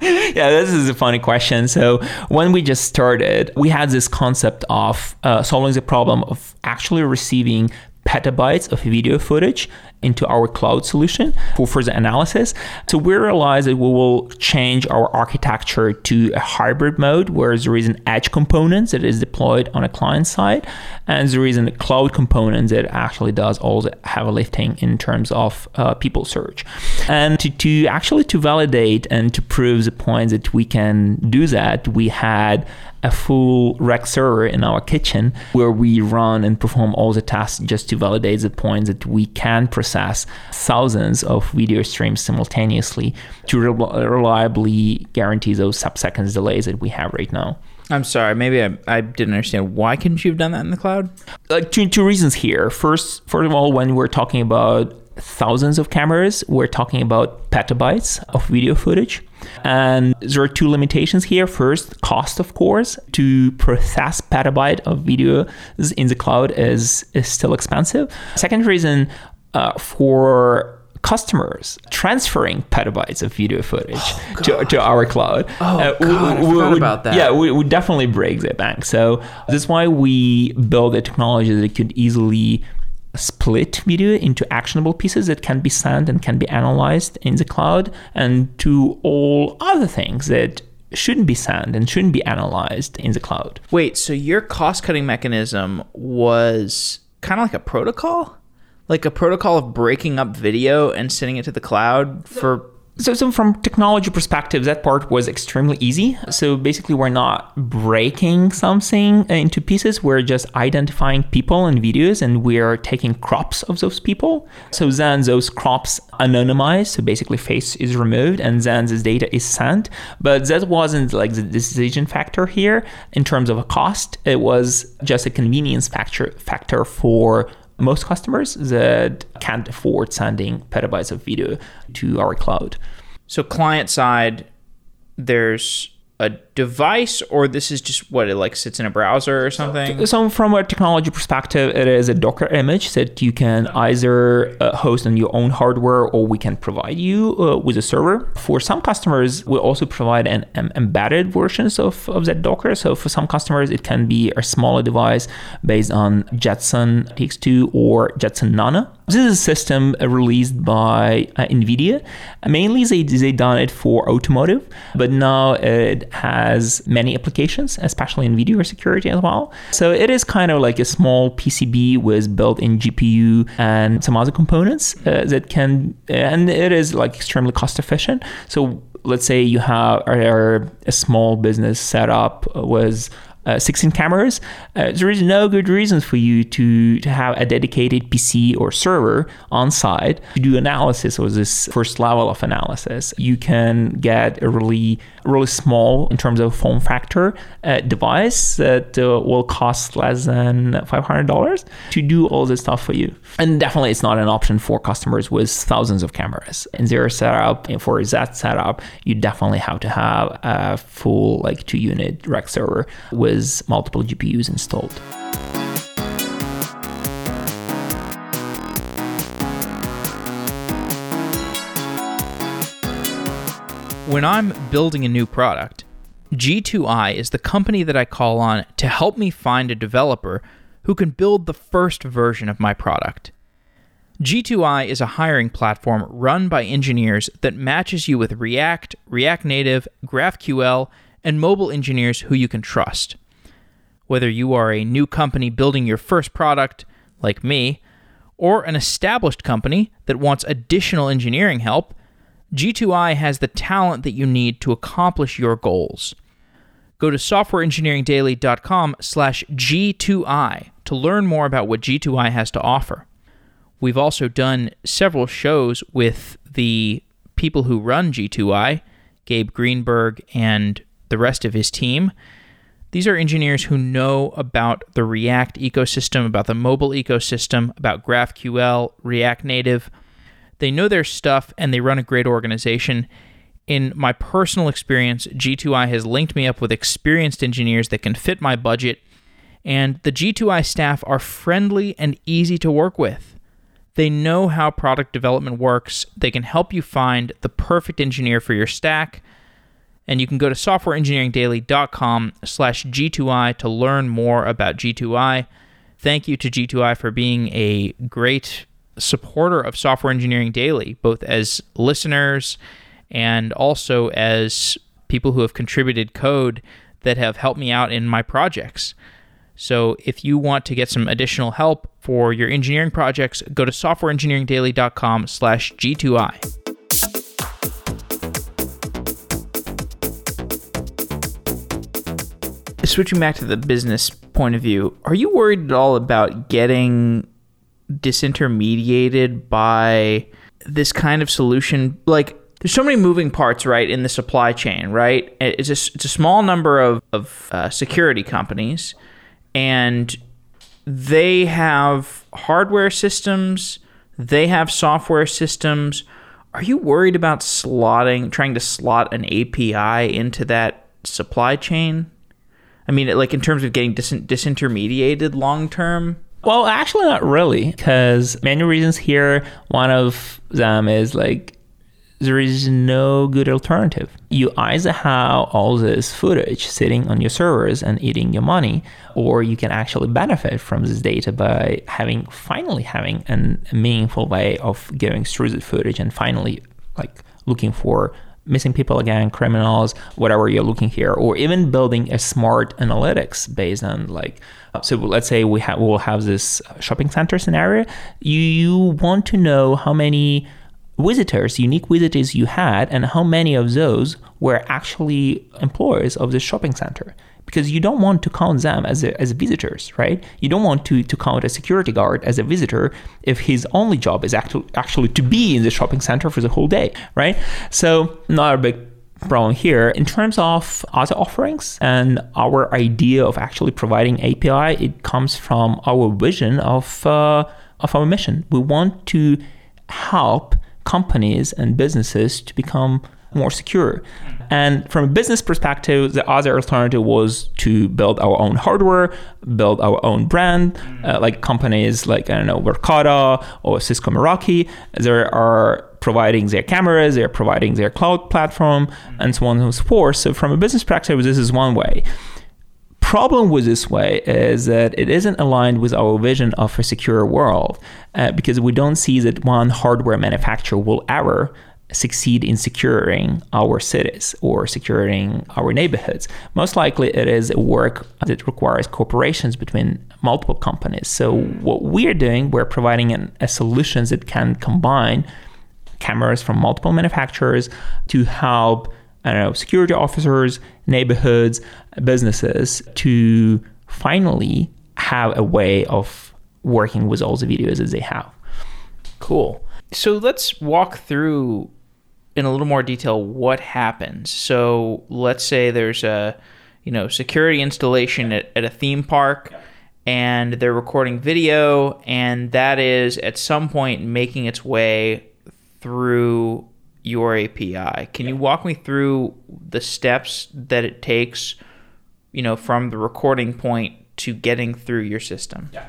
yeah, this is a funny question. So when we just started, we had this concept of uh, solving the problem of actually receiving petabytes of video footage into our cloud solution for further analysis. So we realized that we will change our architecture to a hybrid mode where there is an edge component that is deployed on a client side, and there is a cloud component that actually does all the heavy lifting in terms of uh, people search. And to, to actually to validate and to prove the point that we can do that, we had a full rack server in our kitchen where we run and perform all the tasks just to validate the point that we can process thousands of video streams simultaneously to re- reliably guarantee those sub-seconds delays that we have right now. I'm sorry, maybe I, I didn't understand. Why couldn't you have done that in the cloud? Like two, two reasons here. First, first of all, when we're talking about thousands of cameras, we're talking about petabytes of video footage. And there are two limitations here. First, cost, of course, to process petabyte of video in the cloud is, is still expensive. Second reason, uh, for customers transferring petabytes of video footage oh, to, to our cloud. Oh, uh, God, we, I forgot about that. Yeah, we, we definitely break the bank. So that's why we build a technology that could easily split video into actionable pieces that can be sent and can be analyzed in the cloud and to all other things that shouldn't be sent and shouldn't be analyzed in the cloud. Wait, so your cost cutting mechanism was kind of like a protocol? Like a protocol of breaking up video and sending it to the cloud for so, so from technology perspective, that part was extremely easy. So basically, we're not breaking something into pieces. We're just identifying people and videos, and we're taking crops of those people. So then those crops anonymized. So basically, face is removed, and then this data is sent. But that wasn't like the decision factor here in terms of a cost. It was just a convenience factor factor for most customers that can't afford sending petabytes of video to our cloud. So client side, there's a device or this is just what it like sits in a browser or something? So from a technology perspective it is a docker image that you can either uh, host on your own hardware or we can provide you uh, with a server. For some customers we also provide an, an, embedded versions of, of that docker. So for some customers it can be a smaller device based on jetson tx2 or jetson nano this is a system released by uh, nvidia mainly they, they done it for automotive but now it has many applications, especially in video security as well. So it is kind of like a small PCB with built-in GPU and some other components uh, that can, and it is like extremely cost efficient. So let's say you have a small business setup with uh, 16 cameras, uh, there is no good reason for you to, to have a dedicated PC or server on site to do analysis or this first level of analysis. You can get a really, really small, in terms of form factor, uh, device that uh, will cost less than $500 to do all this stuff for you. And definitely, it's not an option for customers with thousands of cameras. In their setup, and for that setup, you definitely have to have a full, like, two unit rack server with multiple GPUs installed. When I'm building a new product, G2I is the company that I call on to help me find a developer who can build the first version of my product. G2I is a hiring platform run by engineers that matches you with React, React Native, GraphQL, and mobile engineers who you can trust. Whether you are a new company building your first product, like me, or an established company that wants additional engineering help, G2I has the talent that you need to accomplish your goals. Go to softwareengineeringdaily.com slash G2I to learn more about what G2I has to offer. We've also done several shows with the people who run G2I, Gabe Greenberg and the rest of his team. These are engineers who know about the React ecosystem, about the mobile ecosystem, about GraphQL, React Native. They know their stuff and they run a great organization. In my personal experience, G2I has linked me up with experienced engineers that can fit my budget, and the G2I staff are friendly and easy to work with. They know how product development works. They can help you find the perfect engineer for your stack. And you can go to softwareengineeringdaily.com slash G2I to learn more about G2I. Thank you to G2I for being a great supporter of Software Engineering Daily, both as listeners and also as people who have contributed code that have helped me out in my projects. So if you want to get some additional help for your engineering projects, go to softwareengineeringdaily.com slash G2I. Switching back to the business point of view, are you worried at all about getting disintermediated by this kind of solution? Like, there's so many moving parts, right, in the supply chain, right? It's a, it's a small number of, of uh, security companies, and they have hardware systems, they have software systems. Are you worried about slotting, trying to slot an API into that supply chain? I mean, like in terms of getting dis- disintermediated long term? Well, actually, not really, because many reasons here. One of them is like there is no good alternative. You either have all this footage sitting on your servers and eating your money, or you can actually benefit from this data by having finally having a meaningful way of going through the footage and finally like looking for missing people again, criminals, whatever you're looking here, or even building a smart analytics based on like uh, so let's say we have we'll have this shopping center scenario. You, you want to know how many visitors, unique visitors you had, and how many of those were actually employees of the shopping center. Because you don't want to count them as, a, as visitors, right? You don't want to, to count a security guard as a visitor if his only job is actually, actually to be in the shopping center for the whole day, right? So, not a big problem here. In terms of other offerings and our idea of actually providing API, it comes from our vision of, uh, of our mission. We want to help companies and businesses to become more secure. And from a business perspective, the other alternative was to build our own hardware, build our own brand, uh, like companies like, I don't know, Verkada or Cisco Meraki. They are providing their cameras, they're providing their cloud platform, and so on and so forth. So from a business perspective, this is one way problem with this way is that it isn't aligned with our vision of a secure world uh, because we don't see that one hardware manufacturer will ever succeed in securing our cities or securing our neighborhoods. Most likely, it is a work that requires cooperations between multiple companies. So, what we're doing, we're providing an, a solutions that can combine cameras from multiple manufacturers to help I don't know, security officers, neighborhoods, businesses to finally have a way of working with all the videos that they have. Cool. So let's walk through in a little more detail what happens. So let's say there's a you know security installation at, at a theme park and they're recording video and that is at some point making its way through your API. Can you walk me through the steps that it takes, you know, from the recording point to getting through your system? Yeah.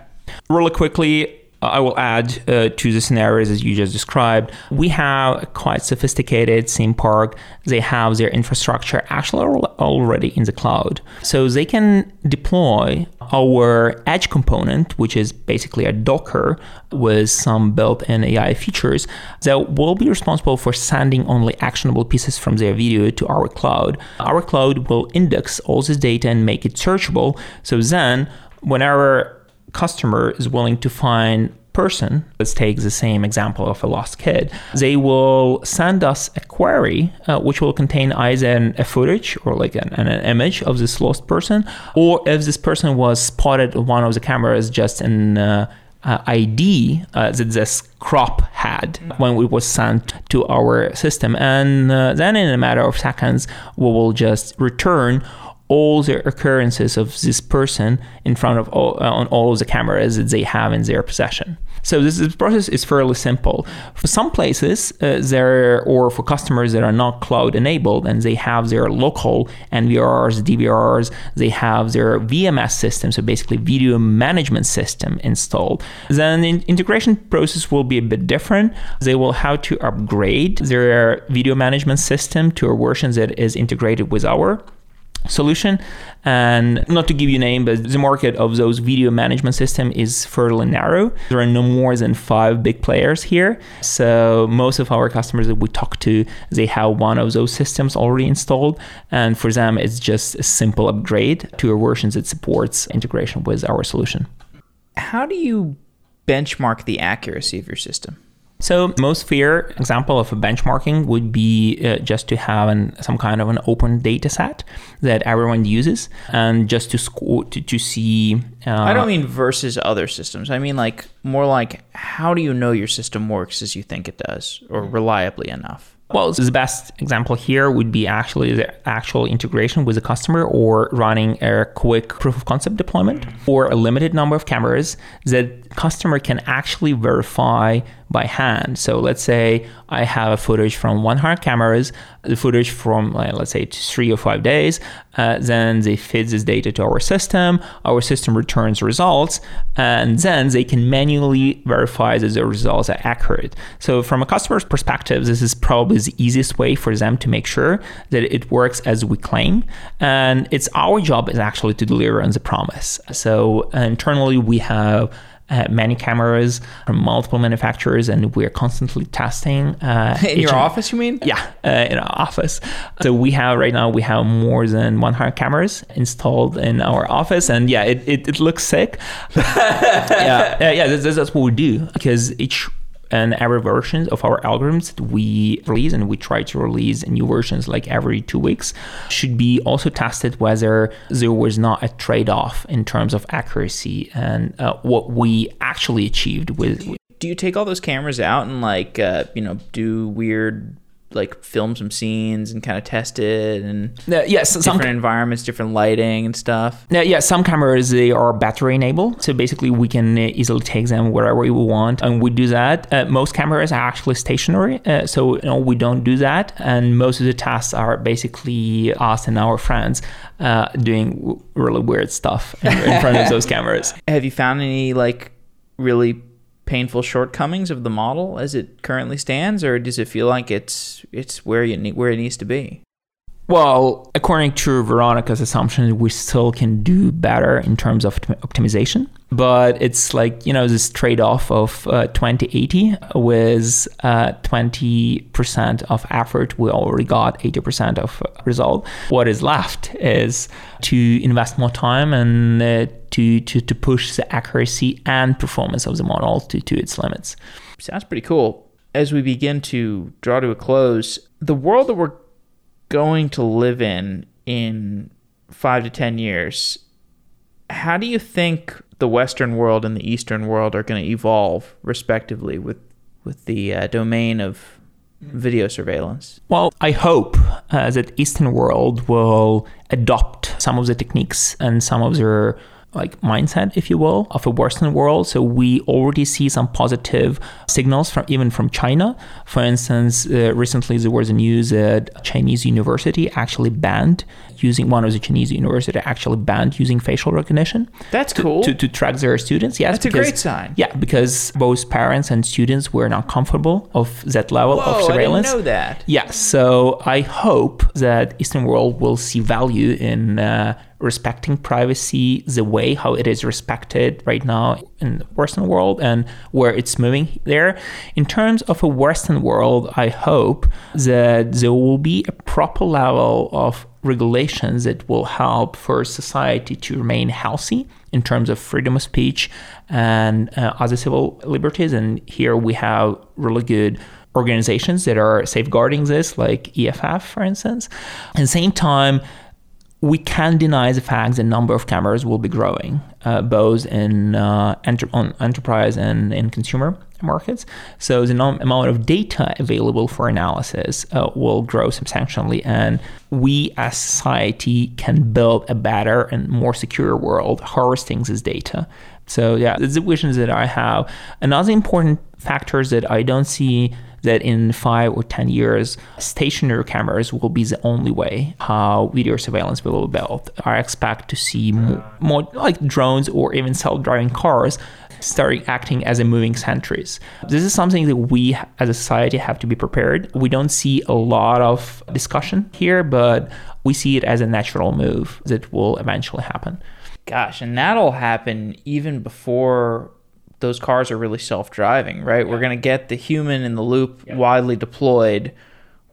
Really quickly, I will add uh, to the scenarios as you just described. We have a quite sophisticated theme park. They have their infrastructure actually already in the cloud. So they can deploy our edge component, which is basically a Docker with some built in AI features that will be responsible for sending only actionable pieces from their video to our cloud. Our cloud will index all this data and make it searchable. So then, whenever customer is willing to find person, let's take the same example of a lost kid, they will send us a query uh, which will contain either a footage or like an, an, image of this lost person, or if this person was spotted on one of the cameras, just an uh, uh, ID uh, that this crop had when it was sent to our system. And uh, then in a matter of seconds, we will just return all the occurrences of this person in front of all, uh, on all of the cameras that they have in their possession. So this, this process is fairly simple. For some places, uh, there or for customers that are not cloud enabled and they have their local NVRs, DVRs, they have their VMS system, so basically video management system installed. Then the integration process will be a bit different. They will have to upgrade their video management system to a version that is integrated with our solution. And not to give you name but the market of those video management system is fairly narrow. There are no more than five big players here. So most of our customers that we talk to they have one of those systems already installed. And for them it's just a simple upgrade to a version that supports integration with our solution. How do you benchmark the accuracy of your system so most fair example of a benchmarking would be uh, just to have an, some kind of an open data set that everyone uses and just to score to, to see uh, I don't mean versus other systems. I mean like more like how do you know your system works as you think it does or reliably enough? Well, the best example here would be actually the actual integration with the customer or running a quick proof of concept deployment for a limited number of cameras that customer can actually verify by hand. So let's say I have a footage from 100 cameras, the footage from uh, let's say three or five days. Uh, then they feed this data to our system. Our system returns results, and then they can manually verify that the results are accurate. So from a customer's perspective, this is probably the easiest way for them to make sure that it works as we claim. And it's our job is actually to deliver on the promise. So internally we have uh, many cameras from multiple manufacturers, and we're constantly testing. Uh, in your office, you mean? Yeah, uh, in our office. So we have right now we have more than 100 cameras installed in our office, and yeah, it, it, it looks sick. yeah, yeah, that's, that's what we do because each and every version of our algorithms that we release and we try to release new versions like every two weeks should be also tested whether there was not a trade-off in terms of accuracy and uh, what we actually achieved with do you take all those cameras out and like uh, you know do weird like film some scenes and kind of test it and uh, yes different environments different lighting and stuff. Uh, yeah some cameras they are battery enabled so basically we can easily take them wherever we want and we do that. Uh, most cameras are actually stationary uh, so you know we don't do that and most of the tasks are basically us and our friends uh, doing really weird stuff in, in front of those cameras. Have you found any like really painful shortcomings of the model as it currently stands, or does it feel like it's it's where you need, where it needs to be? Well, according to Veronica's assumption, we still can do better in terms of optimization. But it's like, you know, this trade off of uh, 2080 with uh, 20% of effort. We already got 80% of result. What is left is to invest more time and uh, to, to, to push the accuracy and performance of the model to, to its limits. Sounds pretty cool. As we begin to draw to a close, the world that we're going to live in in five to 10 years, how do you think the Western world and the Eastern world are going to evolve, respectively, with, with the uh, domain of video surveillance? Well, I hope uh, that Eastern world will adopt some of the techniques and some of their like mindset, if you will, of a Western world. So we already see some positive signals from even from China. For instance, uh, recently there was a news that Chinese university actually banned using one of the Chinese university actually banned using facial recognition. That's to, cool. To, to track their students. Yes, that's because, a great sign. Yeah, because both parents and students were not comfortable of that level Whoa, of surveillance. I didn't know that. Yeah, so I hope that Eastern world will see value in. Uh, respecting privacy the way how it is respected right now in the Western world and where it's moving there. In terms of a Western world, I hope that there will be a proper level of regulations that will help for society to remain healthy in terms of freedom of speech and uh, other civil liberties. And here we have really good organizations that are safeguarding this, like EFF, for instance. At the same time, we can't deny the fact that number of cameras will be growing, uh, both in uh, enter- on enterprise and in consumer markets. So the amount of data available for analysis uh, will grow substantially, and we as society can build a better and more secure world harvesting this data. So yeah, the visions that I have. Another important factors that I don't see that in five or 10 years, stationary cameras will be the only way how video surveillance will be built. I expect to see more, more like drones or even self driving cars starting acting as a moving sentries. This is something that we as a society have to be prepared. We don't see a lot of discussion here, but we see it as a natural move that will eventually happen. Gosh, and that'll happen even before those cars are really self-driving, right? Yeah. We're going to get the human in the loop yeah. widely deployed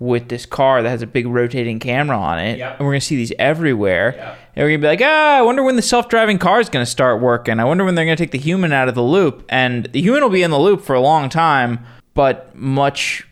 with this car that has a big rotating camera on it. And we're going to see these everywhere. And we're going to be like, ah, I wonder when the self driving car is going to start working. I wonder when they're going to take the human out of the loop. And the human will be in the loop for a long time, but much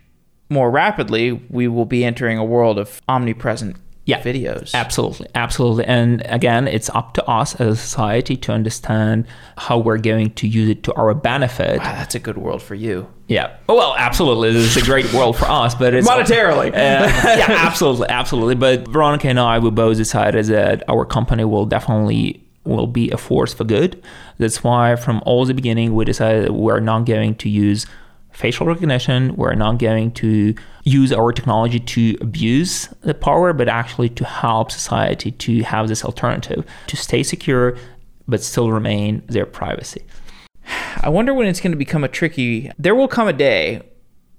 more rapidly, we will be entering a world of omnipresent yeah, videos. Absolutely, absolutely. And again, it's up to us as a society to understand how we're going to use it to our benefit. Wow, that's a good world for you. Yeah. Well, absolutely. It's a great world for us, but it's monetarily. Uh, yeah, absolutely, absolutely. But Veronica and I, we both decided that our company will definitely will be a force for good. That's why, from all the beginning, we decided we're not going to use facial recognition. We're not going to use our technology to abuse the power, but actually to help society to have this alternative to stay secure, but still remain their privacy. I wonder when it's going to become a tricky. There will come a day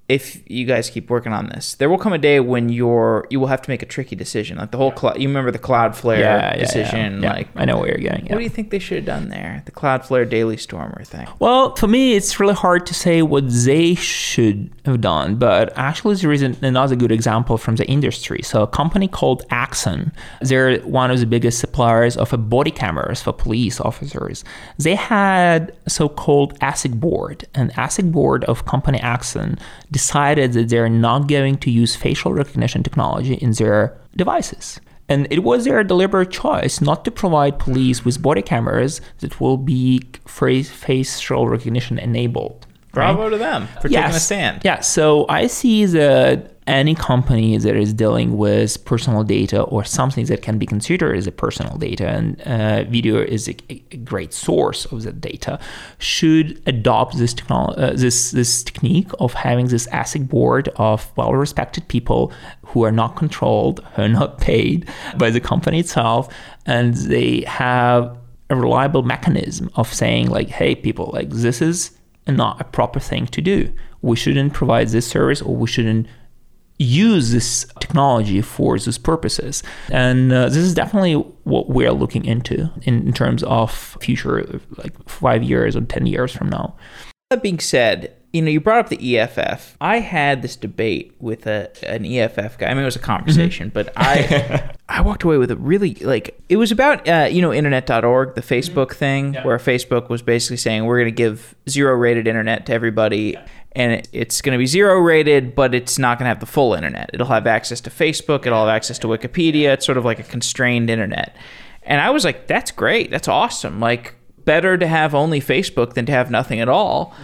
if you guys keep working on this, there will come a day when you're you will have to make a tricky decision. Like the whole cl- you remember the Cloudflare yeah, yeah, decision. Yeah, like I know where you're going. What do you think they should have done there? The Cloudflare Daily Stormer thing. Well, for me, it's really hard to say what they should have done, but actually, there is another good example from the industry. So, a company called Axon, they're one of the biggest suppliers of body cameras for police officers. They had so-called ASIC board, an ASIC board of company Axon decided that they're not going to use facial recognition technology in their devices. And it was their deliberate choice not to provide police with body cameras that will be facial recognition enabled. Bravo right? to them for yes. taking a stand. Yeah. So I see that any company that is dealing with personal data or something that can be considered as a personal data and uh, video is a, a, great source of that data should adopt this technology uh, this this technique of having this ethics board of well-respected people who are not controlled who are not paid by the company itself and they have a reliable mechanism of saying like hey people like this is not a proper thing to do. We shouldn't provide this service or we shouldn't use this technology for these purposes. And uh, this is definitely what we're looking into in, in, terms of future, like five years or 10 years from now. That being said, you know, you brought up the EFF. I had this debate with a, an EFF guy. I mean, it was a conversation, mm-hmm. but I I walked away with a really like it was about uh, you know internet.org, the Facebook mm-hmm. thing, yeah. where Facebook was basically saying we're going to give zero rated internet to everybody. Yeah and it's going to be zero rated, but it's not going to have the full internet. It'll have access to Facebook, it'll have access to Wikipedia. It's sort of like a constrained internet. And I was like, that's great. That's awesome. Like, better to have only Facebook than to have nothing at all.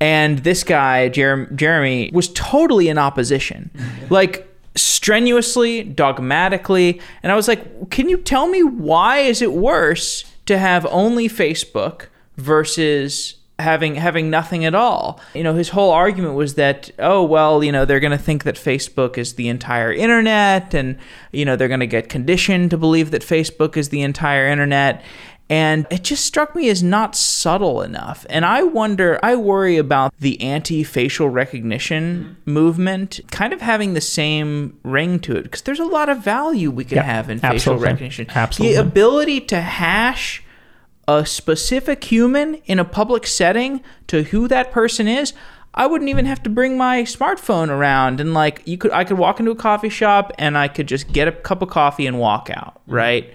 And this guy, Jer- Jeremy, was totally in opposition. Mm-hmm. Like, strenuously, dogmatically. And I was like, can you tell me why is it worse to have only Facebook versus having having nothing at all. You know, his whole argument was that oh well, you know, they're going to think that Facebook is the entire internet and you know, they're going to get conditioned to believe that Facebook is the entire internet. And it just struck me as not subtle enough. And I wonder, I worry about the anti facial recognition movement kind of having the same ring to it because there's a lot of value we can have in facial absolutely. recognition. Absolutely. The ability to hash a specific human in a public setting to who that person is, I wouldn't even have to bring my smartphone around and like you could I could walk into a coffee shop and I could just get a cup of coffee and walk out, mm-hmm. right?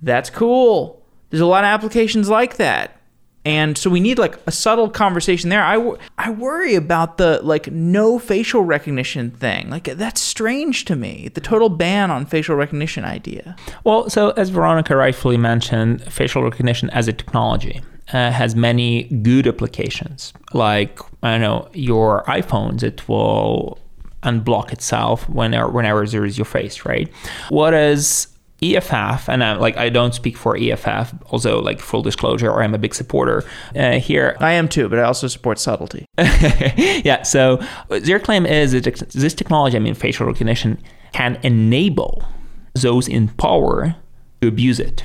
That's cool. There's a lot of applications like that and so we need like a subtle conversation there I, I worry about the like no facial recognition thing like that's strange to me the total ban on facial recognition idea well so as veronica rightfully mentioned facial recognition as a technology uh, has many good applications. Like I know your iPhones, it will unblock itself whenever whenever there is your face, right? What is EFF, and I'm like I don't speak for EFF, although like full disclosure, or I'm a big supporter uh, here. I am too, but I also support subtlety. yeah. So their claim is that this technology, I mean facial recognition, can enable those in power to abuse it.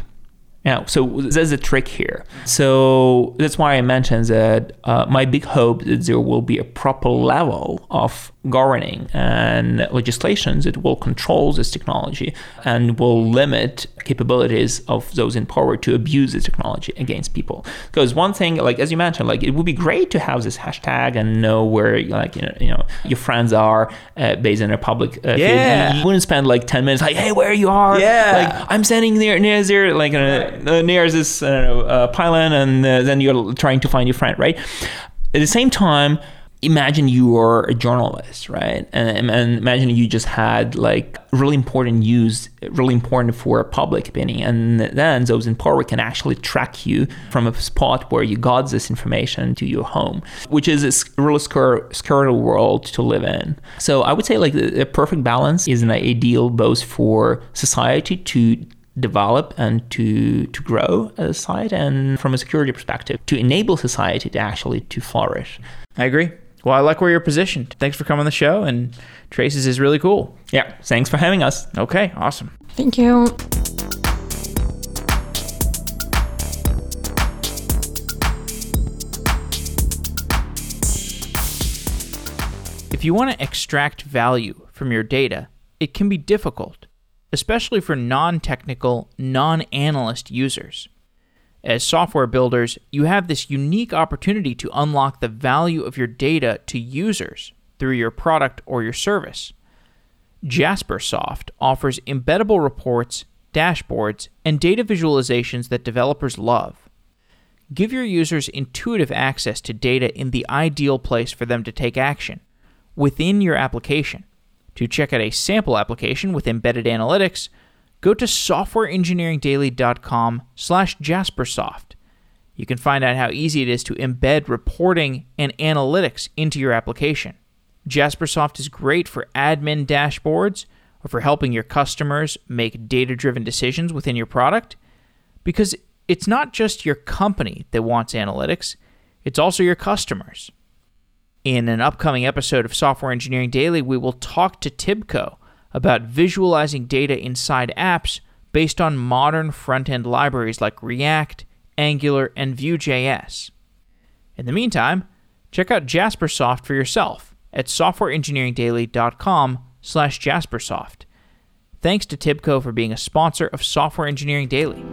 Now, so there's a trick here. So that's why I mentioned that uh, my big hope that there will be a proper level of governing and legislations that will control this technology and will limit capabilities of those in power to abuse this technology against people. Because one thing, like as you mentioned, like it would be great to have this hashtag and know where like you know, you know your friends are uh, based in a public uh, yeah. You wouldn't spend like ten minutes like, hey, where you are? Yeah. Like I'm standing near near there, like uh, near this know uh, pylon, and uh, then you're trying to find your friend, right? At the same time imagine you are a journalist, right? And, and, imagine you just had like really important news, really important for public opinion. And then those in power can actually track you from a spot where you got this information to your home, which is a really scary, world to live in. So I would say like a perfect balance is an ideal both for society to develop and to to grow as a society and from a security perspective to enable society to actually to flourish i agree well, I like where you're positioned. Thanks for coming on the show, and Traces is really cool. Yeah, thanks for having us. Okay, awesome. Thank you. If you want to extract value from your data, it can be difficult, especially for non technical, non analyst users. As software builders, you have this unique opportunity to unlock the value of your data to users through your product or your service. Jaspersoft offers embeddable reports, dashboards, and data visualizations that developers love. Give your users intuitive access to data in the ideal place for them to take action within your application. To check out a sample application with embedded analytics, go to softwareengineeringdaily.com slash jaspersoft. You can find out how easy it is to embed reporting and analytics into your application. Jaspersoft is great for admin dashboards or for helping your customers make data driven decisions within your product because it's not just your company that wants analytics, it's also your customers. In an upcoming episode of Software Engineering Daily, we will talk to Tibco about visualizing data inside apps based on modern front end libraries like React, Angular, and Vue.js. In the meantime, check out Jaspersoft for yourself at softwareengineeringdaily.com slash jaspersoft. Thanks to Tibco for being a sponsor of Software Engineering Daily.